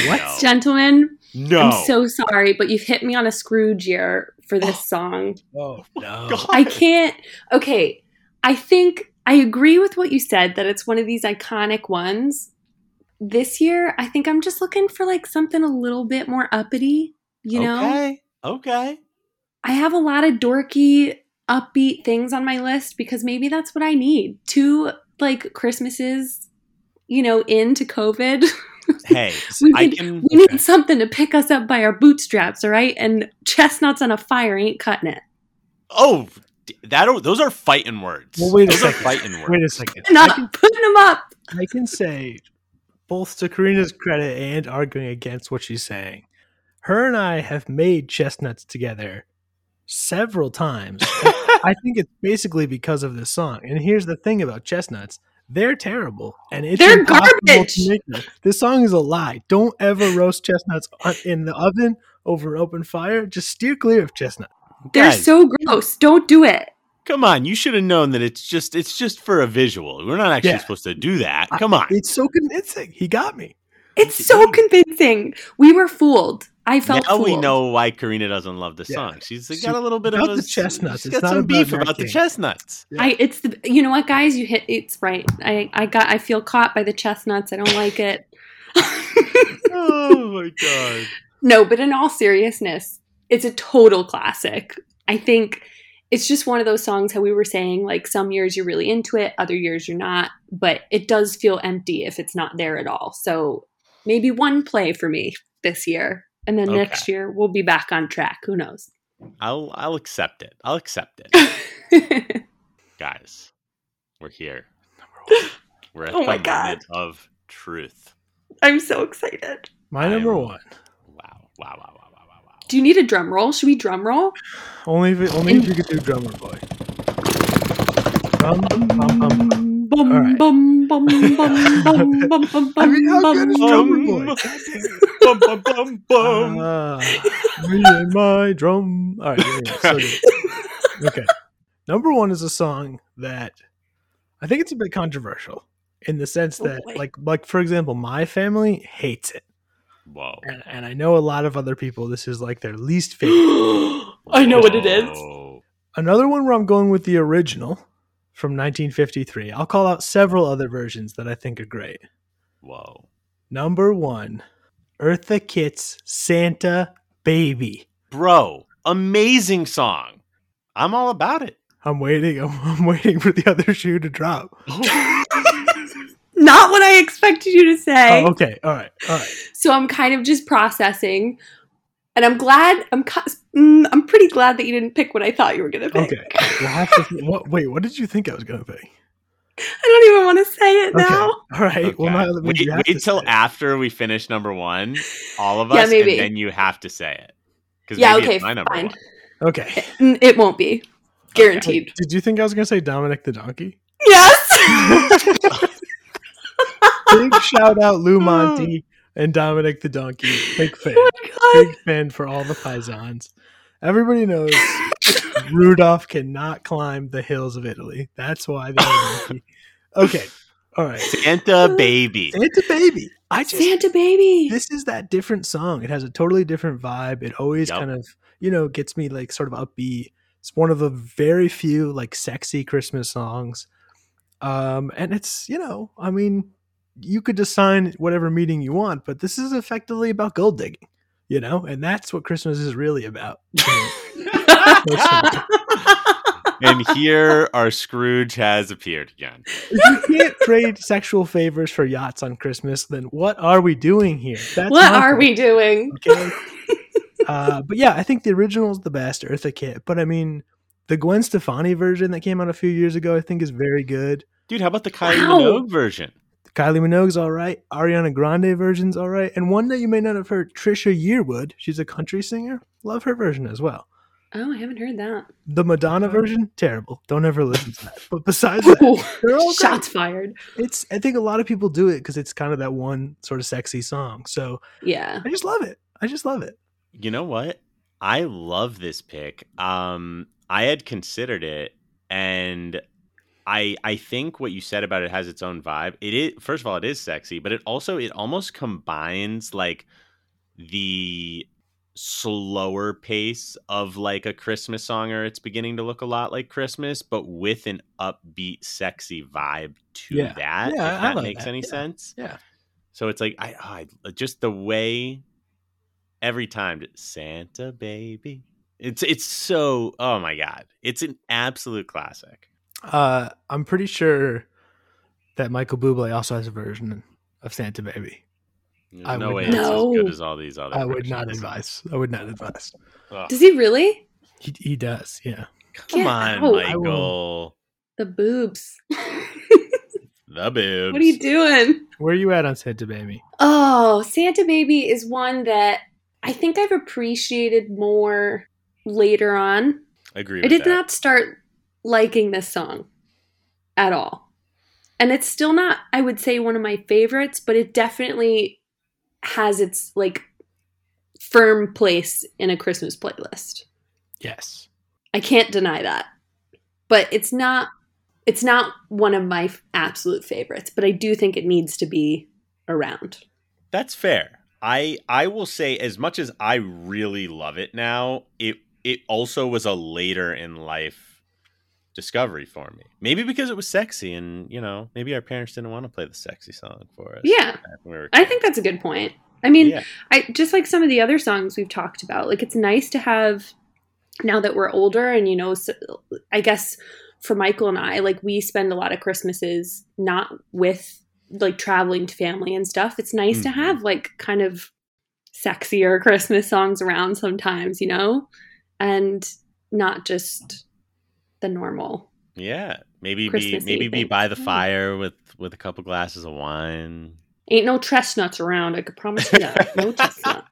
What? No. Gentlemen, No. I'm so sorry, but you've hit me on a Scrooge year for this oh. song. Oh, oh no! God. I can't. Okay, I think I agree with what you said that it's one of these iconic ones. This year, I think I'm just looking for like something a little bit more uppity. You know, Okay. Okay. I have a lot of dorky, upbeat things on my list because maybe that's what I need. Two like Christmases, you know, into COVID. Hey, we I need, can. we need something to pick us up by our bootstraps, all right? And chestnuts on a fire ain't cutting it. Oh, that those are fighting words. Well, wait a those are second. fighting words. Wait a second. I'm I not can, putting them up. I can say, both to Karina's credit and arguing against what she's saying, her and I have made chestnuts together several times. I think it's basically because of this song. And here's the thing about chestnuts. They're terrible, and it's They're garbage. to make them. This song is a lie. Don't ever roast chestnuts in the oven over open fire. Just steer clear of chestnut. They're Guys, so gross. Don't do it. Come on, you should have known that it's just it's just for a visual. We're not actually Yeah. supposed to do that. Come on. It's so convincing. He got me. It's so convincing. We were fooled. I felt now fooled. we know why Karina doesn't love the song. She's She- got a little bit about of a, the chestnuts. She's It's got not some about beef Nat about the King. chestnuts. I it's the you know what guys you hit it's right. I I got I feel caught by the chestnuts. I don't like it. oh my god. no, but in all seriousness, it's a total classic. I think it's just one of those songs how we were saying like some years you're really into it, other years you're not, but it does feel empty if it's not there at all. So maybe one play for me this year and then Okay. next year we'll be back on track. Who knows? I'll I'll accept it. I'll accept it. Guys, we're here. We're at Oh the my God. moment of truth. I'm so excited. My number I'm- one. Wow, wow, wow, wow. Do you need a drum roll? Should we drum roll? Only if it, only if you could do drummer boy. Drum, bum, bum, bum. Bum, All right. bum, bum, bum, bum, bum, bum, bum, I mean, how good is bum, drummer bum. boy? bum, bum, bum, bum. Ah, me and my drum. All right, there we go. So good. okay. Number one is a song that I think it's a bit controversial in the sense Oh, that, boy. like, like for example, my family hates it, Whoa. and, and I know a lot of other people. This is like their least favorite. I know what it is. Another one where I'm going with the original from 1953. I'll call out several other versions that I think are great. Whoa. Number one, Eartha Kitt's Santa Baby. Bro, amazing song. I'm all about it. I'm waiting. I'm, I'm waiting for the other shoe to drop. Not what I expected you to say. Oh, okay. All right. All right. So I'm kind of just processing, and I'm glad. I'm mm, I'm pretty glad that you didn't pick what I thought you were gonna pick. Okay. We'll have to, what, wait, what did you think I was going to pick? I don't even want to say it Okay. now. All right. Well, Okay. now that means wait you have wait till after we finish number one, all of us, Yeah, us, maybe. and then you have to say it. Because Yeah, maybe okay, it's my number fine. one. Okay. N- It won't be guaranteed. Did you think I was going to say Dominic the Donkey? Yes. Big shout out Lou Monte and Dominic the Donkey. Big fan. oh. Big fan for all the paisans. Everybody knows Rudolph cannot climb the hills of Italy. That's why they're donkey. Okay. All right. Santa baby. Santa baby. I just Santa baby. this is that different song. It has a totally different vibe. It always Yep. kind of, you know, gets me like sort of upbeat. It's one of the very few like sexy Christmas songs. Um, and it's, you know, I mean, you could assign whatever meaning you want, but this is effectively about gold digging, you know, and that's what Christmas is really about. and here our Scrooge has appeared again. if you can't trade sexual favors for yachts on Christmas, then what are we doing here? That's what are point. we doing? Okay. uh, but yeah, I think the original is the best, Eartha Kitt. But I mean, the Gwen Stefani version that came out a few years ago, I think is very good. Dude, how about the Kylie Wow. Minogue version? Kylie Minogue's all right. Ariana Grande version's all right. And one that you may not have heard, Trisha Yearwood. She's a country singer. Love her version as well. Oh, I haven't heard that. The Madonna version, terrible. Don't ever listen to that. But besides that, they're all great. Shots fired. It's. I think a lot of people do it because it's kind of that one sort of sexy song. So Yeah. I just love it. I just love it. You know what? I love this pick. Um, I had considered it, and I I think what you said about it has its own vibe. It is first of all, it is sexy, but it also it almost combines like the slower pace of like a Christmas song, or it's beginning to look a lot like Christmas, but with an upbeat, sexy vibe to Yeah. that. Yeah, if I that makes that. any Yeah. sense. Yeah. So it's like I, I just the way every time Santa baby. It's it's so oh my god. It's an absolute classic. Uh, I'm pretty sure that Michael Bublé also has a version of Santa Baby. There's I no way not- it's as good as all these other I would not advise. I would not advise. Ugh. Does he really? He, he does. Yeah. Come Get on, out. Michael. The boobs. The boobs. what are you doing? Where are you at on Santa Baby? Oh, Santa Baby is one that I think I've appreciated more later on. Agree I did that. not start liking this song at all. And it's still not, I would say, one of my favorites, but it definitely has its like firm place in a Christmas playlist. Yes. I can't deny that. But it's not it's not one of my f- absolute favorites, but I do think it needs to be around. That's fair. I I will say as much as I really love it now, it it also was a later in life discovery for me. Maybe because it was sexy and, you know, maybe our parents didn't want to play the sexy song for us. Yeah. we I think that's a good point. I mean, Yeah. I just like some of the other songs we've talked about. Like it's nice to have now that we're older and you know I guess for Michael and I like we spend a lot of Christmases not with like traveling to family and stuff. It's nice to Mhm. have like kind of sexier Christmas songs around sometimes, you know? And not just the normal. Yeah. Maybe be maybe be things. by the fire with with a couple glasses of wine. Ain't no chestnuts around, I could promise you that. No chestnuts.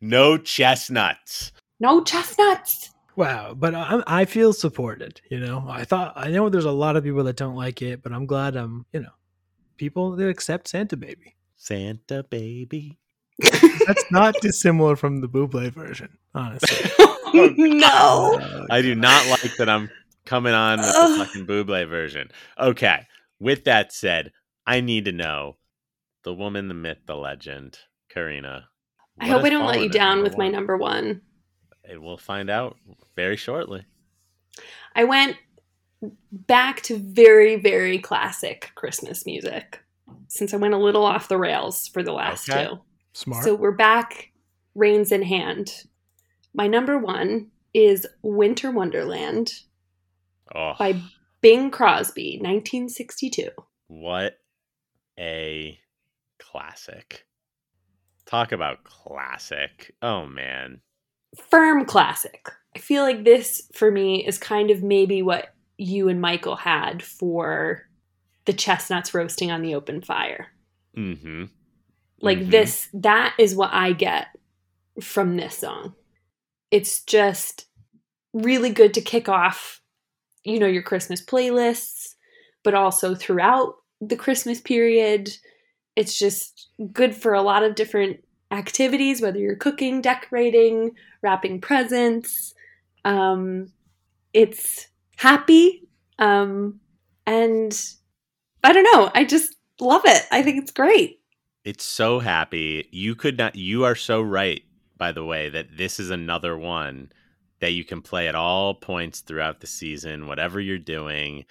no chestnuts. No chestnuts. Wow. But I, I feel supported. You know, I thought, I know there's a lot of people that don't like it, but I'm glad I'm, you know, people that accept Santa Baby. Santa baby. That's not dissimilar from the Bublé version, honestly. no. Uh, I do not like that I'm coming on with the Ugh. fucking Bublé version. Okay. With that said, I need to know the woman, the myth, the legend, Karina. I hope I don't let you down number with my number one. And We'll find out very shortly. I went back to very, very classic Christmas music since I went a little off the rails for the last Okay. two. smart. So we're back, reins in hand. My number one is Winter Wonderland Oh, by Bing Crosby, 1962. what a classic. Talk about classic. Oh, man. Firm classic. I feel like this for me is kind of maybe what you and Michael had for the chestnuts roasting on the open fire. Mm hmm. Like Mhm. this, that is what I get from this song. It's just really good to kick off, you know, your Christmas playlists, but also throughout the Christmas period. It's just good for a lot of different activities, whether you're cooking, decorating, wrapping presents. Um, it's happy. Um, and I don't know. I just love it. I think it's great. It's so happy. You could not, you are so right, by the way, that this is another one that you can play at all points throughout the season, whatever you're doing.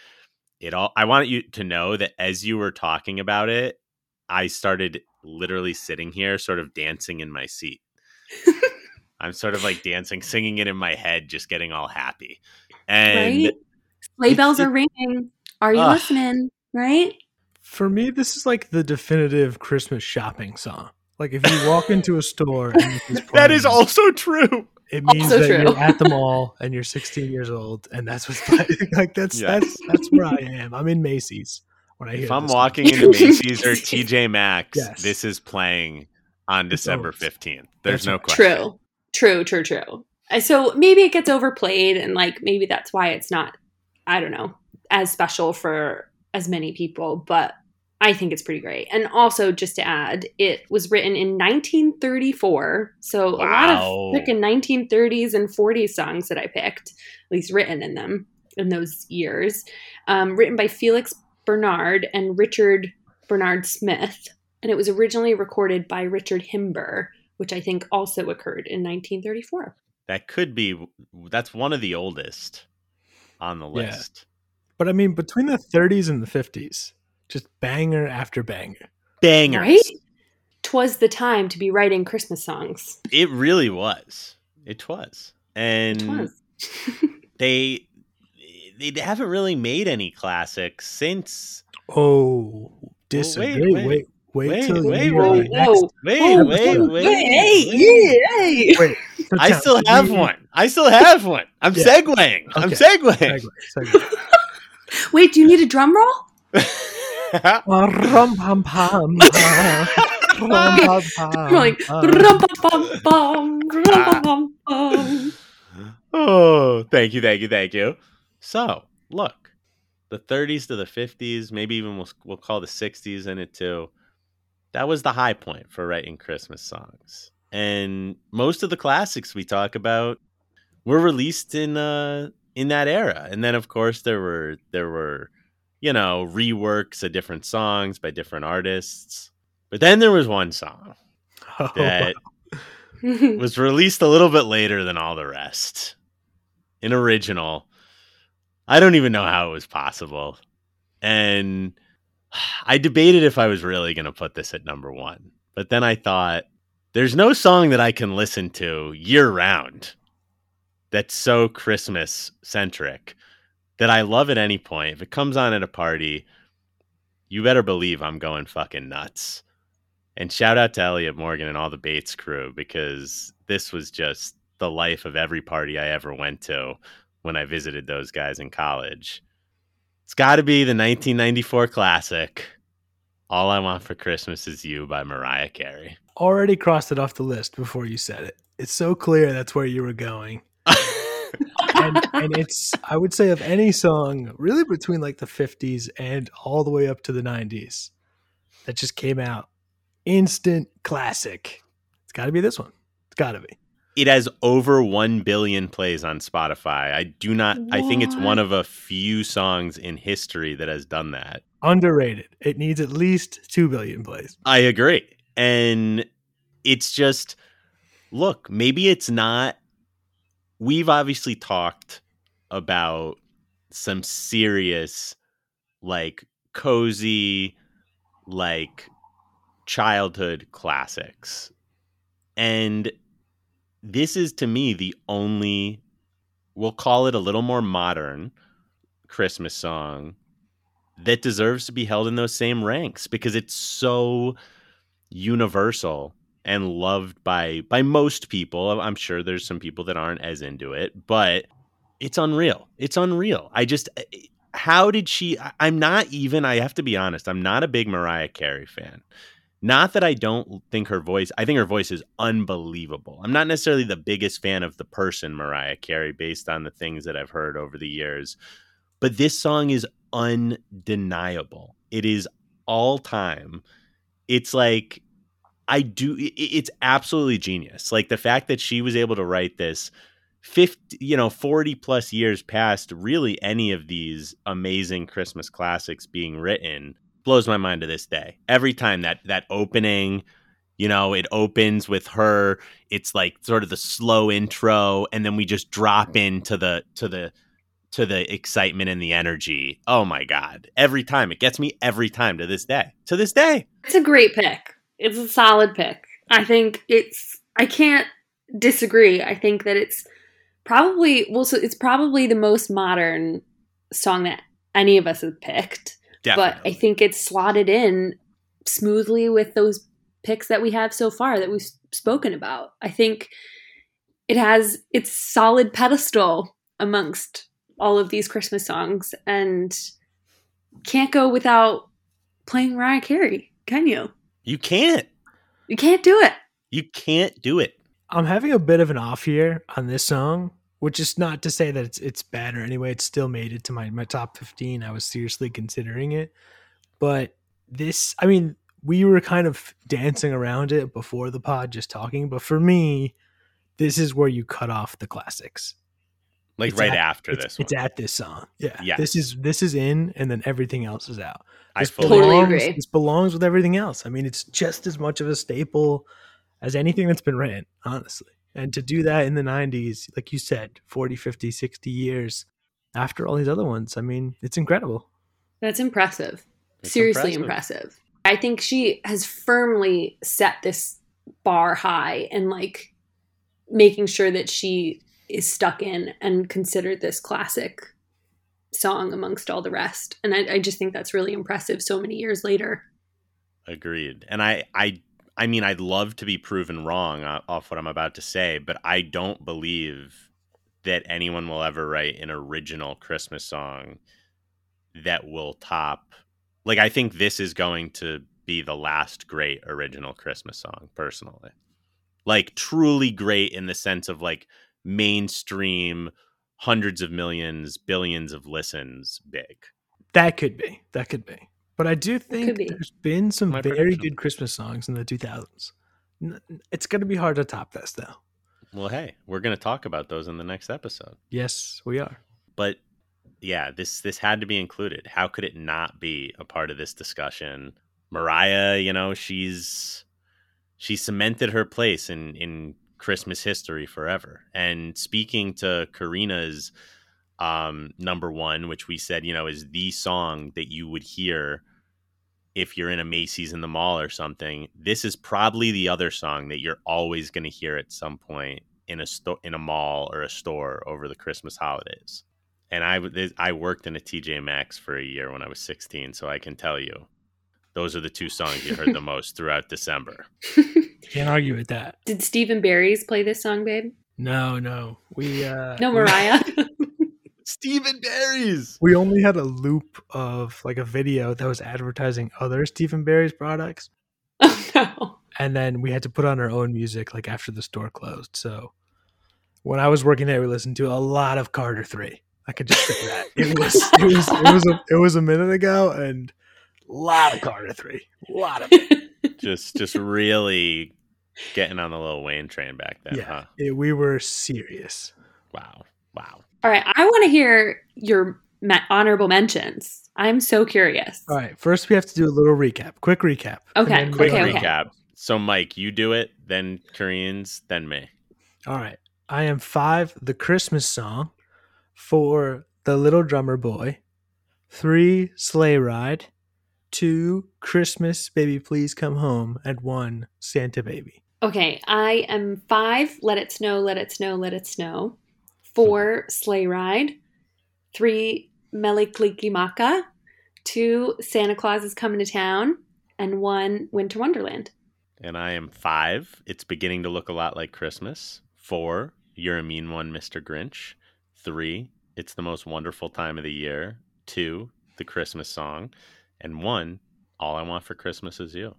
It all, I want you to know that as you were talking about it, I started literally sitting here, sort of dancing in my seat. I'm sort of like dancing, singing it in my head, just getting all happy. And right? Sleigh bells it- are ringing. Are you Ugh. listening? Right? For me, this is like the definitive Christmas shopping song. Like if you walk into a store and that is also true. It means also that true. you're at the mall and you're 16 years old and that's what's playing. like that's Yes. that's that's where I am. I'm in Macy's when I hear If I'm walking song. into Macy's or TJ Maxx, Yes. this is playing on December always- 15th. There's That's no right. question. True. True, true, true. So maybe it gets overplayed and like maybe that's why it's not I don't know, as special for as many people, but I think it's pretty great. And also just to add, it was written in 1934. So a lot of Wow. freaking 1930s and 40s songs that I picked, at least written in them in those years, um, written by Felix Bernard and Richard Bernard Smith. And it was originally recorded by Richard Himber, which I think also occurred in 1934. That could be, that's one of the oldest on the Yeah. list. But I mean, between the 30s and the 50s, just banger after banger. Bangers. Right? Twas the time to be writing Christmas songs. It really was. It was. And Twas. they they haven't really made any classics since Oh, disagree. wait, wait, wait, wait, till wait, you wait. hear the next- Whoa. wait Oh, wait oh, wait, hey, wait. yeah, hey. Wait, so i still have one i still have one i'm Yeah. segueing i'm segueing Segue, segue. Wait, do you need a drum roll? Ah, rum, pum, pum, pum. Rum, pum, pum, I'm like, pum. rum-bum-bum-bum. oh thank you thank you thank you so look the 30s to the 50s maybe even we'll, we'll call the 60s in it too that was the high point for writing christmas songs and most of the classics we talk about were released in uh in that era and then of course there were there were you know reworks of different songs by different artists but then there was one song Oh, that was released a little bit later than all the rest. An original. I don't even know how it was possible. And I debated if I was really going to put this at number one. But then I thought, there's no song that I can listen to year round that's so Christmas centric that I love at any point. If it comes on at a party, you better believe I'm going fucking nuts. And shout out to Elliot Morgan and all the Bates crew because this was just the life of every party I ever went to when I visited those guys in college. It's got to be the 1994 classic, All I Want for Christmas Is You by Mariah Carey. already crossed it off the list before you said it. It's so clear that's where you were going. And, and it's, I would say, of any song, really between like the 50s and all the way up to the 90s that just came out, instant classic. It's got to be this one. It's got to be. it has over 1 billion plays on Spotify. I do not, I think it's one of a few songs in history that has done that. Underrated. It needs at least 2 billion plays. I agree. And it's just look, maybe it's not we've obviously talked about some serious like cozy like childhood classics. And this is to me the only we'll call it a little more modern Christmas song that deserves to be held in those same ranks because it's so universal and loved by by most people. I'm sure there's some people that aren't as into it, but it's unreal. It's unreal. I just eh, how did she I'm not even I have to be honest, I'm not a big Mariah Carey fan. Not that I don't think her voice, I think her voice is unbelievable. I'm not necessarily the biggest fan of the person Mariah Carey based on the things that I've heard over the years. But this song is undeniable. It is all time. It's like I do it's absolutely genius. Like the fact that she was able to write this 50 you know 40 plus years past really any of these amazing christmas classics being written blows my mind to this day. Every time that that opening you know it opens with her it's like sort of the slow intro and then we just drop into the to the to the excitement and the energy. Oh my god. Every time. It gets me every time to this day. To this day. It's a great pick. It's a solid pick. I think it's. I can't disagree. I think that it's probably well. So it's probably the most modern song that any of us have picked. definitely But I think it's slotted in smoothly with those picks that we have so far that we've spoken about. I think it has its solid pedestal amongst all of these Christmas songs and can't go without playing Mariah Carey, can you? You can't. You can't do it. You can't do it. I'm having a bit of an off year on this song, which is not to say that it's it's bad or anyway. It still made it to my my top 15. I was seriously considering it, but this, I mean, we were kind of dancing around it before the pod, just talking. But for me, this is where you cut off the classics. Like It's right at- after it's, this one. It's at this song. Yeah. Yes. This is this is in, and then everything else is out. I This fully Totally belongs, agree. This belongs with everything else. I mean, it's just as much of a staple as anything that's been written, honestly. And to do that in the 90s, like you said, 40, 50, 60 years after all these other ones, I mean, it's incredible. That's impressive. It's Seriously impressive. impressive. I think she has firmly set this bar high and like making sure that she is stuck in and considered this classic song amongst all the rest. And I, I just think that's really impressive so many years later. Agreed. And I, I, I mean, I'd love to be proven wrong off what I'm about to say, but I don't believe that anyone will ever write an original Christmas song that will top. Like, I think this is going to be the last great original Christmas song, personally. Like, truly great in the sense of like mainstream, hundreds of millions, billions of listens, big. That could be. That could be. But I do think be. there's been some My very prediction. good Christmas songs in the 2000s. It's going to be hard to top this, though. Well, hey, we're going to talk about those in the next episode. Yes, we are. but yeah this this had to be included how could it not be a part of this discussion mariah you know she's she cemented her place in in christmas history forever and speaking to karina's um number one which we said you know is the song that you would hear if you're in a macy's in the mall or something this is probably the other song that you're always going to hear at some point in a store in a mall or a store over the christmas holidays and I w- this- I worked in a TJ Maxx for a year when I was 16, so I can tell you, those are the two songs you heard the most throughout December. Can't argue with that. Did Steve & Barry's play this song, babe? No, no. We uh No, Mariah. Steve & Barry's. We only had a loop of like a video that was advertising other Steve & Barry's products, oh no. and then we had to put on our own music like after the store closed. So when I was working there, we listened to a lot of Carter Three. I could just say that it was it was it was a, it was a minute ago, and a lot of Carter Three, a lot of it. Just just really getting on the Lil Wayne train back then, yeah, huh? it- we were serious. Wow. Wow. All right, I want to hear your ma- honorable mentions. I'm so curious. All right, first we have to do a little recap, quick recap. Okay, Quick Okay, are- okay. recap. So Mike, you do it, then Karina's, then me. All right. I am five, the Christmas song. Four, the little drummer boy. Three, sleigh ride. Two, Christmas, baby, please come home. And one, Santa baby. Okay, I am five. Let it snow, let it snow, let it snow. Four, sleigh ride. Three, Mele Kalikimaka. Two, Santa Claus is coming to town. And one, Winter Wonderland. And I am five. It's beginning to look a lot like Christmas. Four, you're a mean one, Mr. Grinch. Three, it's the most wonderful time of the year. Two, the Christmas song. And one, all I want for Christmas is you.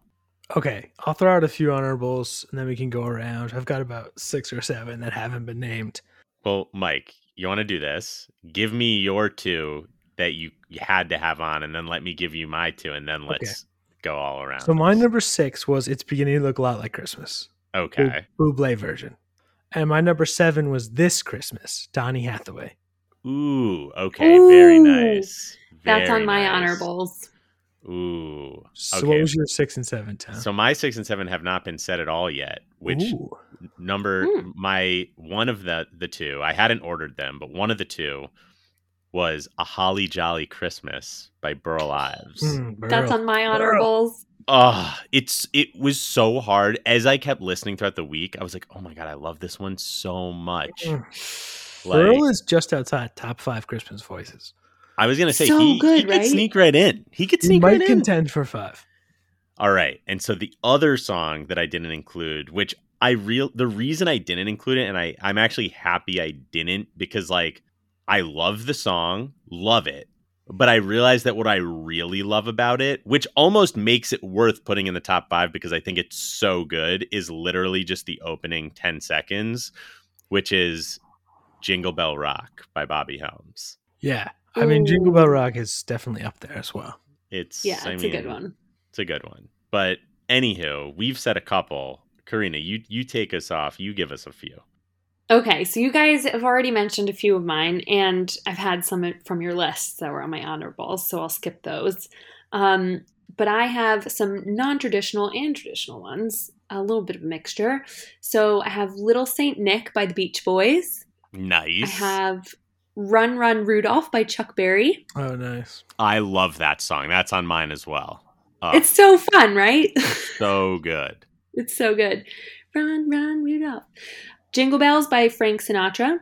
Okay, I'll throw out a few honorables and then we can go around. I've got about six or seven that haven't been named. Well, Mike, you want to do this? Give me your two that you you had to have on, and then let me give you my two, and then let's go all around. So my number six was It's Beginning to Look a Lot Like Christmas. Okay. Bu- Bublé version. And my number seven was This Christmas, Donny Hathaway. Ooh. Okay. Very Ooh, nice. That's Very on my nice. honorables. Ooh. So Okay. what was your six and seven, Tom? So my six and seven have not been said at all yet. Which Ooh. number Hmm. my one of the the two I hadn't ordered them, but one of the two was a Holly Jolly Christmas by Burl Ives. Mm, That's on my Burl. honorables. Oh, it's it was so hard. As I kept listening throughout the week, I was like, "Oh my god, I love this one so much." Mm. Like, Burl is just outside top five Christmas voices. I was gonna say So he, good, he could sneak right in. He could He sneak might right in. contend for five. All right, and so the other song that I didn't include, which I real the reason I didn't include it, and I I'm actually happy I didn't because like I love the song, love it, but I realized that what I really love about it, which almost makes it worth putting in the top five because I think it's so good, is literally just the opening 10 seconds, which is Jingle Bell Rock by Bobby Helms. Yeah. I mean, Jingle Bell Rock is definitely up there as well. It's Yeah, I it's a good one. It's a good one. But anywho, we've said a couple. Karina, you you take us off. You give us a few. Okay, so you guys have already mentioned a few of mine, and I've had some from your lists that were on my honorables, so I'll skip those. Um, but I have some non traditional and traditional ones, a little bit of a mixture. So I have Little Saint Nick by the Beach Boys. Nice. I have Run Run Rudolph by Chuck Berry. Oh, nice. I love that song. That's on mine as well. Oh, It's so fun, right? so good. It's so good. Run, run, Rudolph. Jingle Bells by Frank Sinatra.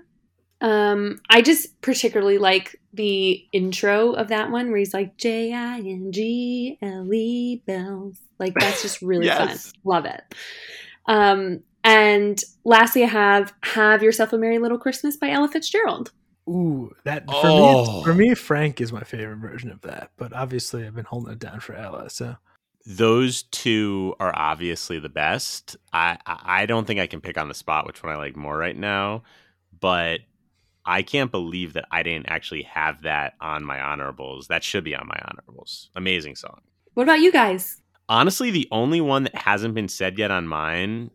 Um, I just particularly like the intro of that one where he's like J I N G L E bells. Like that's just really Yes. fun. Love it. Um, and lastly, I have "Have Yourself a Merry Little Christmas" by Ella Fitzgerald. Ooh, that for me, Oh. it's- for me, Frank is my favorite version of that. But obviously, I've been holding it down for Ella. So Those two are obviously the best. I I I don't think I can pick on the spot which one I like more right now, but I can't believe that I didn't actually have that on my honorables. That should be on my honorables. Amazing song. What about you guys? Honestly, the only one that hasn't been said yet on mine,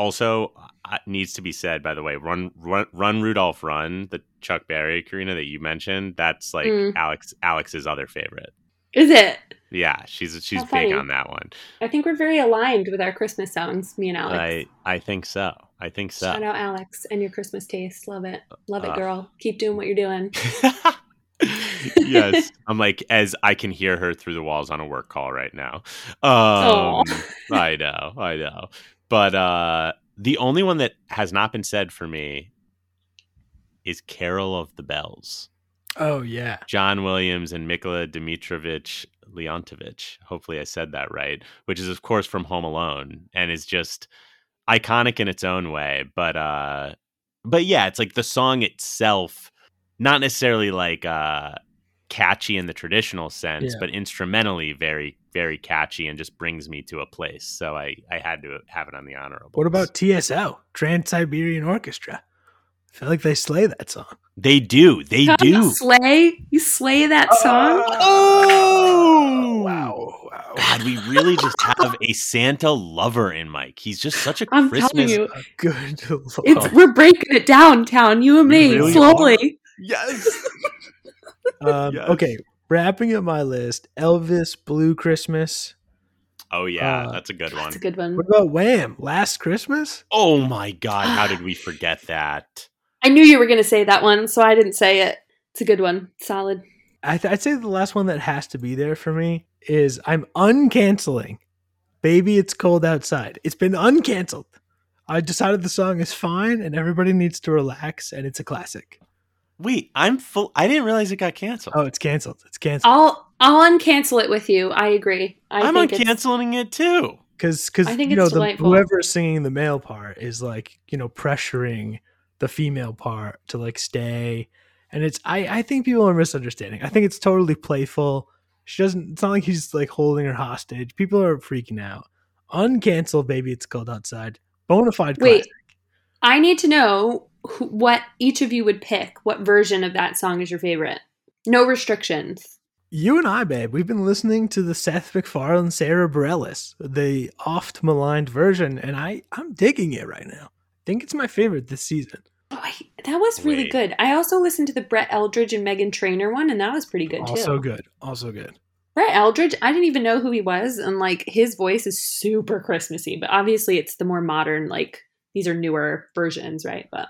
also uh, needs to be said. By the way, "Run, Run, Run, Rudolph, Run," the Chuck Berry, Karina that you mentioned. That's like Mm. Alex Alex's other favorite. Is it? Yeah, she's she's How big funny. on that one. I think we're very aligned with our Christmas songs, me and Alex. I I think so. I think so. Shout out Alex and your Christmas taste. Love it. Love it, Uh, girl. Keep doing what you're doing. yes, I'm like as I can hear her through the walls on a work call right now. Um, I know, I know, but uh, the only one that has not been said for me is "Carol of the Bells." oh yeah, John Williams and Mikola Dimitrovich Leontovich. Hopefully, I said that right. Which is, of course, from Home Alone, and is just iconic in its own way. But, uh, but yeah, it's like the song itself, not necessarily like uh, catchy in the traditional sense, Yeah. but instrumentally very, very catchy, and just brings me to a place. So I, I had to have it on the honorable. What about TSO Trans Siberian Orchestra? I feel like they slay that song. they? Do they God, do? You slay, you slay that oh, song. Oh wow, oh! wow. God, we really just have a Santa lover in Mike. He's just such a I'm Christmas. telling you, Good. it's we're breaking it down, town. You and me, really slowly. Yes. um, Yes. Okay, wrapping up my list: Elvis, Blue Christmas. Oh yeah, Uh, that's a good one. That's a good one. What about Wham? Last Christmas. Oh my God, how did we forget that? I knew you were going to say that one, so I didn't say it. It's a good one. Solid. I th- I'd say the last one that has to be there for me is I'm uncanceling. Baby, it's cold outside. It's been uncanceled. I decided the song is fine and everybody needs to relax and it's a classic. Wait, I'm full. I didn't realize it got canceled. Oh, it's canceled. It's canceled. I'll I'll uncancel it with you. I agree. I I'm think uncanceling it too. Because because I think you know it's the, whoever's singing the male part is like you know pressuring the female part to like stay, and it's I I think people are misunderstanding. I think it's totally playful. She doesn't. It's not like he's like holding her hostage. People are freaking out. Uncancel, baby. It's cold outside. Bonafide. Wait. classic. I need to know who, what each of you would pick. What version of that song is your favorite? No restrictions. You and I, babe, we've been listening to the Seth MacFarlane, Sara Bareilles, the oft maligned version, and I I'm digging it right now. I think it's my favorite this season. Oh, I, that was really Wait. good. I also listened to the Brett Eldredge and Meghan Trainor one, and that was pretty good also too. Also good. Also good. Brett Eldredge, I didn't even know who he was, and like his voice is super Christmassy, but obviously it's the more modern, like these are newer versions, right? But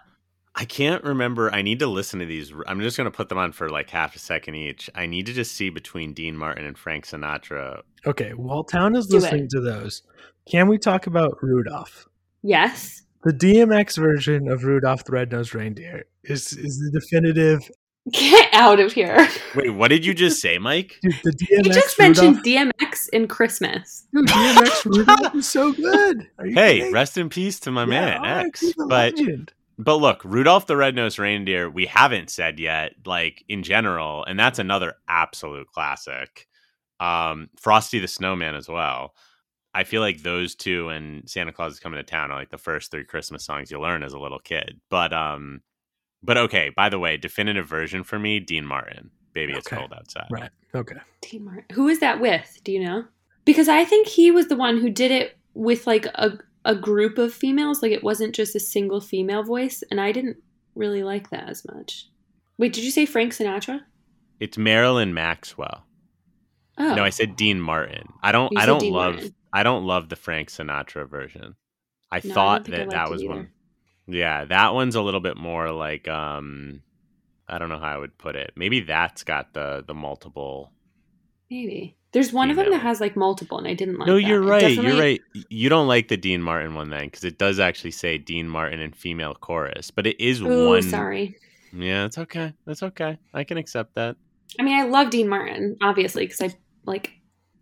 I can't remember. I need to listen to these. I'm just going to put them on for like half a second each. I need to just see between Dean Martin and Frank Sinatra. Okay, while Town is Do it. listening to those, can we talk about Rudolph? yes, The DMX version of Rudolph the Red-Nosed Reindeer is is the definitive. get out of here. Wait, what did you just say, Mike? Dude, the DMX You just Rudolph, mentioned DMX in Christmas. Dude, DMX Rudolph is so good. Are you Hey, kidding? rest in peace to my Yeah, man R.I.P. X. But legend. But look, Rudolph the Red-Nosed Reindeer, we haven't said yet, like in general, and that's another absolute classic. Um, Frosty the Snowman as well. I feel like those two and Santa Claus is coming to town are like the first three Christmas songs you learn as a little kid. But um, but okay. By the way, definitive version for me, Dean Martin. Baby, it's cold outside. Right. Okay. Dean Martin. Who is that with? Do you know? Because I think he was the one who did it with like a a group of females. Like it wasn't just a single female voice, and I didn't really like that as much. Wait, did you say Frank Sinatra? It's Marilyn Maxwell. Oh, No, I said Dean Martin. I don't. I don't Dean love. Martin. I don't love the Frank Sinatra version. I No, thought I that liked that was one. Yeah, that one's a little bit more like um, I don't know how I would put it. Maybe that's got the the multiple. Maybe. There's one of them that Female. has like multiple, and I didn't like. no, that. you're right. definitely- You're right. You don't like the Dean Martin one then, because it does actually say Dean Martin and female chorus, but it is Oh, one. sorry. Yeah, it's okay. That's okay. I can accept that. I mean, I love Dean Martin, obviously, because I like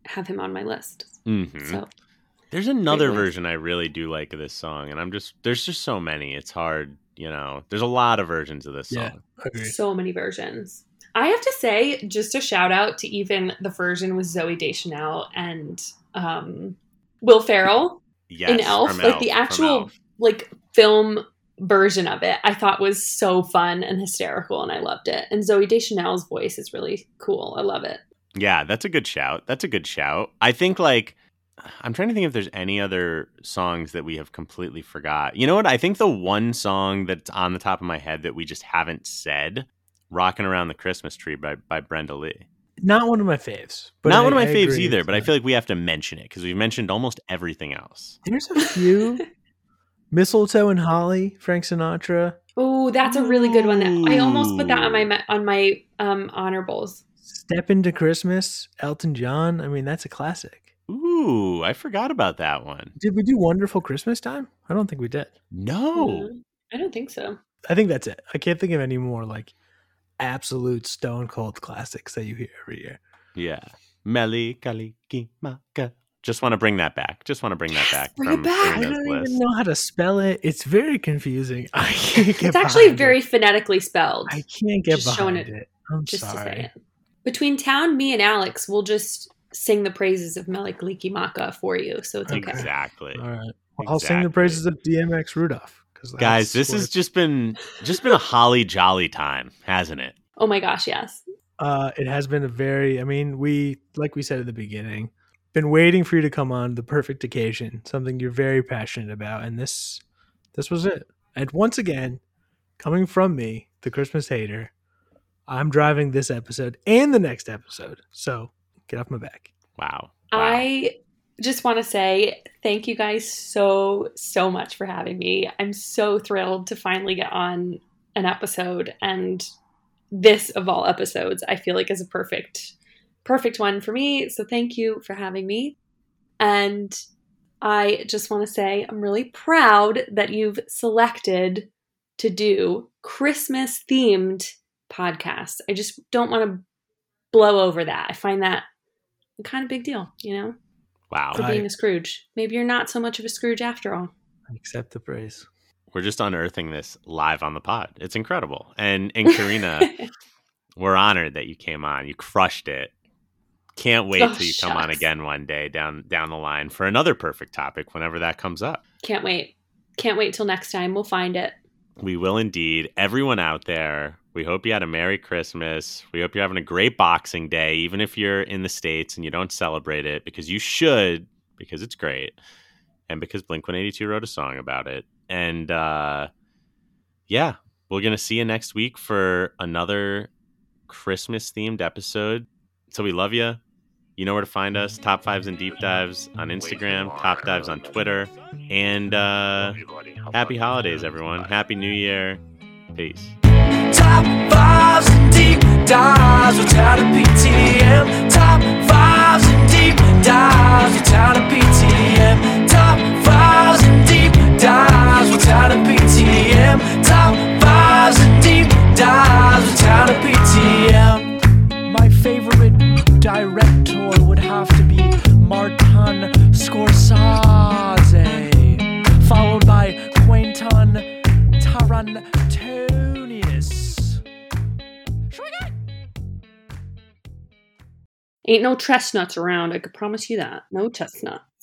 have him on my list. hmm So There's another voice. version I really do like of this song, and I'm just there's just so many. It's hard, you know. There's a lot of versions of this Yeah. song. Agreed. so many versions. I have to say, just a shout out to even the version with Zooey Deschanel and um, Will Ferrell, Yes, In Elf, like the Elf, from actual- like film version of it, I thought was so fun and hysterical, and I loved it. And Zooey Deschanel's voice is really cool. I love it. Yeah, that's a good shout. That's a good shout. I think like I'm trying to think if there's any other songs that we have completely forgot. You know what? I think the one song that's on the top of my head that we just haven't said, "Rocking Around the Christmas Tree" by by Brenda Lee. Not one of my faves. But Not I- one of my I faves either, but I feel like we have to mention it because we've mentioned almost everything else. There's a few. Mistletoe and Holly, Frank Sinatra. Oh, that's a really good one. That I almost put that on my on my um, honorables. Step into Christmas, Elton John. I mean, that's a classic. Ooh, I forgot about that one. Did we do Wonderful Christmas Time? I don't think we did. No. Mm, I don't think so. I think that's it. I can't think of any more like absolute stone cold classics that you hear every year. Yeah. Meli Kaliki Maka. Just want to bring that back. Just want to bring that back bring it back. I don't list. even know how to spell it. It's very confusing. I can't get It's actually very It. phonetically spelled. I can't get just showing behind it. I'm just to say it. Between Town, me, and Alex, we'll just sing the praises of Melik Maka for you. So it's okay. Exactly. All right. Well, I'll sing the praises of DMX Rudolph. Because Guys, this has just been just been a holly jolly time, hasn't it? Oh my gosh, yes. Uh, it has been a very. I mean, we like we said at the beginning, been waiting for you to come on the perfect occasion, something you're very passionate about, and this, this was it. And once again, coming from me, the Christmas hater, I'm driving this episode and the next episode. So get off my back. Wow. wow. I just want to say thank you guys so, so much for having me. I'm so thrilled to finally get on an episode. And this, of all episodes, I feel like is a perfect, perfect one for me. So thank you for having me. And I just want to say I'm really proud that you've selected to do Christmas themed podcast. I just don't want to blow over that. I find that a kind of big deal, you know, wow. for being a Scrooge. Maybe you're not so much of a Scrooge after all. I accept the praise. We're just unearthing this live on the pod. It's incredible. And and Karina, we're honored that you came on. You crushed it. Can't wait Oh, till you come on again one day down down the line for another perfect topic whenever that comes up. Can't wait. Can't wait till next time. We'll find it. We will indeed. Everyone out there, we hope you had a Merry Christmas. We hope you're having a great Boxing Day, even if you're in the States and you don't celebrate it, because you should, because it's great. And because Blink 182 wrote a song about it. And uh, yeah, we're going to see you next week for another Christmas themed episode. So we love you. You know where to find us Top Fives and Deep Dives on Instagram, Top Dives on Twitter. And uh, Love you, buddy. I'll Happy talk to you holidays, everyone. Happy New Year. Peace. Top fives and deep dives without a PTM. Top fives and deep dives without a PTM. Top fives and deep dives without a PTM. Top fives and deep dives without a PTM. My favorite director would have to be Martin Scorsese, followed by Quentin Tarantino. Ain't no chestnuts around. I could promise you that. No chestnuts.